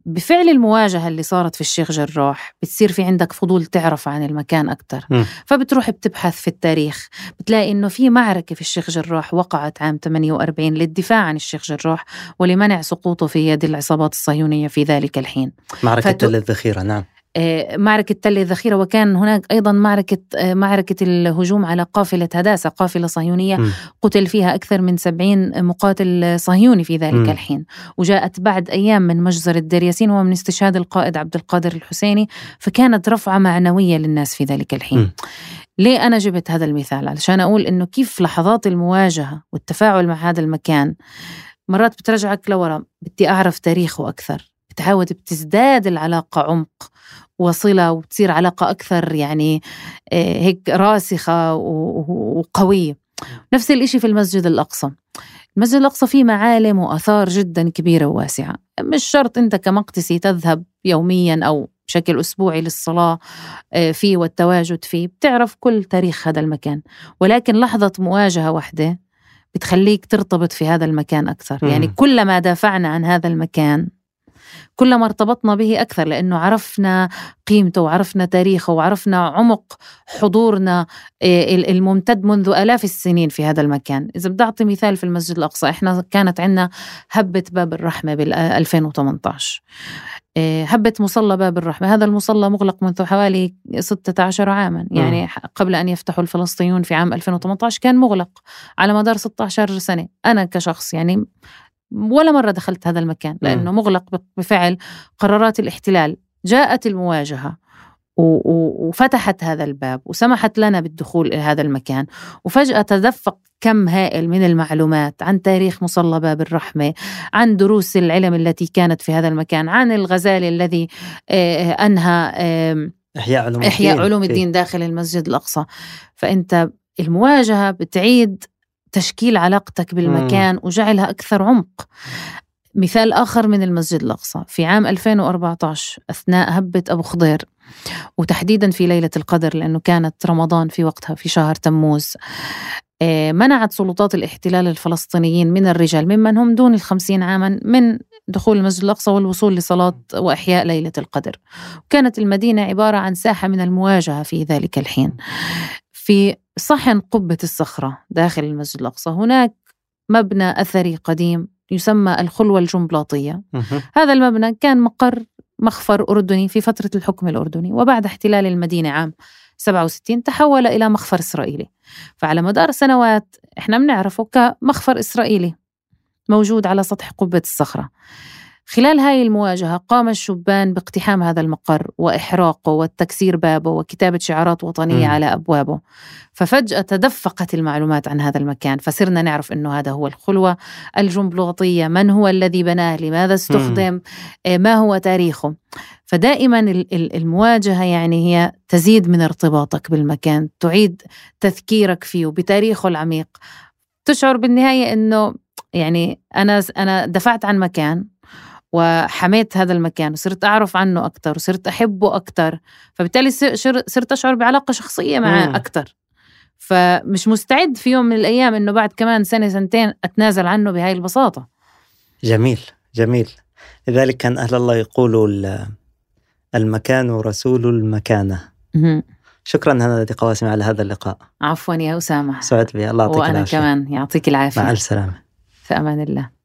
بفعل المواجهة اللي صارت في الشيخ جراح بتصير في عندك فضول تعرف عن المكان أكتر. م. فبتروح بتبحث في التاريخ بتلاقي إنه في معركة في الشيخ جراح وقعت عام 48 للدفاع عن الشيخ جراح ولمنع سقوطه في يد العصابات الصهيونية في ذلك الحين. معركة تل الذخيرة نعم. معركة تل الذخيرة وكان هناك أيضا معركة آه، معركة الهجوم على قافلة هداسة قافلة صهيونية م. قتل فيها أكثر من سبعين مقاتل صهيوني في ذلك. الحين وجاءت بعد أيام من مجزرة دير ياسين ومن استشهاد القائد عبد القادر الحسيني فكانت رفعة معنوية للناس في ذلك الحين. ليه أنا جبت هذا المثال علشان أقول إنه كيف لحظات المواجهة والتفاعل مع هذا المكان مرات بترجعك لورا بدي أعرف تاريخه أكثر بتعود بتزداد العلاقة عمق وصلة وبتصير علاقة أكثر يعني آه، هيك راسخة و- و- وقوية. نفس الإشي في المسجد الأقصى. المسجد الأقصى فيه معالم وآثار جدا كبيرة وواسعة. مش شرط أنت كمقدسي تذهب يوميا أو بشكل أسبوعي للصلاة آه، فيه والتواجد فيه. بتعرف كل تاريخ هذا المكان. ولكن لحظة مواجهة واحدة بتخليك ترتبط في هذا المكان أكثر. يعني كلما دافعنا عن هذا المكان كلما ارتبطنا به أكثر لأنه عرفنا قيمته وعرفنا تاريخه وعرفنا عمق حضورنا آه، ال- الممتد منذ آلاف السنين في هذا المكان. إذا بدي أعطي مثال في المسجد الأقصى إحنا كانت عندنا هبة باب الرحمة بال 2018 آه، هبة مصلى باب الرحمة. هذا المصلى مغلق منذ حوالي 16 عاما. يعني قبل أن يفتحوا الفلسطينيون في عام 2018 كان مغلق على مدار 16 سنة. أنا كشخص يعني ولا مرة دخلت هذا المكان لأنه مغلق بفعل قرارات الاحتلال. جاءت المواجهة وفتحت هذا الباب وسمحت لنا بالدخول إلى هذا المكان. وفجأة تدفق كم هائل من المعلومات عن تاريخ مصلى باب الرحمة عن دروس العلم التي كانت في هذا المكان عن الغزالي الذي آه، أنهى إحياء علوم الدين. إحياء علوم فيه. الدين داخل المسجد الأقصى. فأنت المواجهة بتعيد تشكيل علاقتك بالمكان وجعلها أكثر عمق. مثال آخر من المسجد الأقصى. في عام 2014 أثناء هبة أبو خضير وتحديدا في ليلة القدر لأنه كانت رمضان في وقتها في شهر تموز آه، منعت سلطات الاحتلال الفلسطينيين من الرجال ممن هم دون الخمسين عاما من دخول المسجد الأقصى والوصول لصلاة وإحياء ليلة القدر. كانت المدينة عبارة عن ساحة من المواجهة في ذلك الحين. في صحن قبة الصخرة داخل المسجد الأقصى. هناك مبنى أثري قديم يسمى الخلوة الجنبلاطية. هذا المبنى كان مقر مخفر أردني في فترة الحكم الأردني وبعد احتلال المدينة عام 67 تحول إلى مخفر إسرائيلي. فعلى مدار سنوات إحنا بنعرفه كمخفر إسرائيلي موجود على سطح قبة الصخرة. خلال هاي المواجهة قام الشبان باقتحام هذا المقر وإحراقه والتكسير بابه وكتابة شعارات وطنية مم. على أبوابه. ففجأة تدفقت المعلومات عن هذا المكان فصرنا نعرف أنه هذا هو الخلوة الجنبلاطية من هو الذي بناه؟ لماذا استخدم؟ آه، ما هو تاريخه؟ فدائما ال- ال- المواجهة يعني هي تزيد من ارتباطك بالمكان تعيد تذكيرك فيه بتاريخه العميق. تشعر بالنهاية أنه يعني أنا أنا دفعت عن مكان وحميت هذا المكان وصرت أعرف عنه أكثر وصرت أحبه أكثر فبالتالي صرت أشعر بعلاقة شخصية معه. أكثر فمش مستعد في يوم من الأيام أنه بعد كمان سنة سنتين أتنازل عنه بهاي البساطة. جميل جميل. لذلك كان أهل الله يقولوا ال- المكان رسول المكانة. شكرا هنا قواسم على هذا اللقاء. عفوا يا أسامة. سعدت بي. الله يعطيك وأنا العافية. كمان. يعطيك العافية. مع السلامة في أمان الله.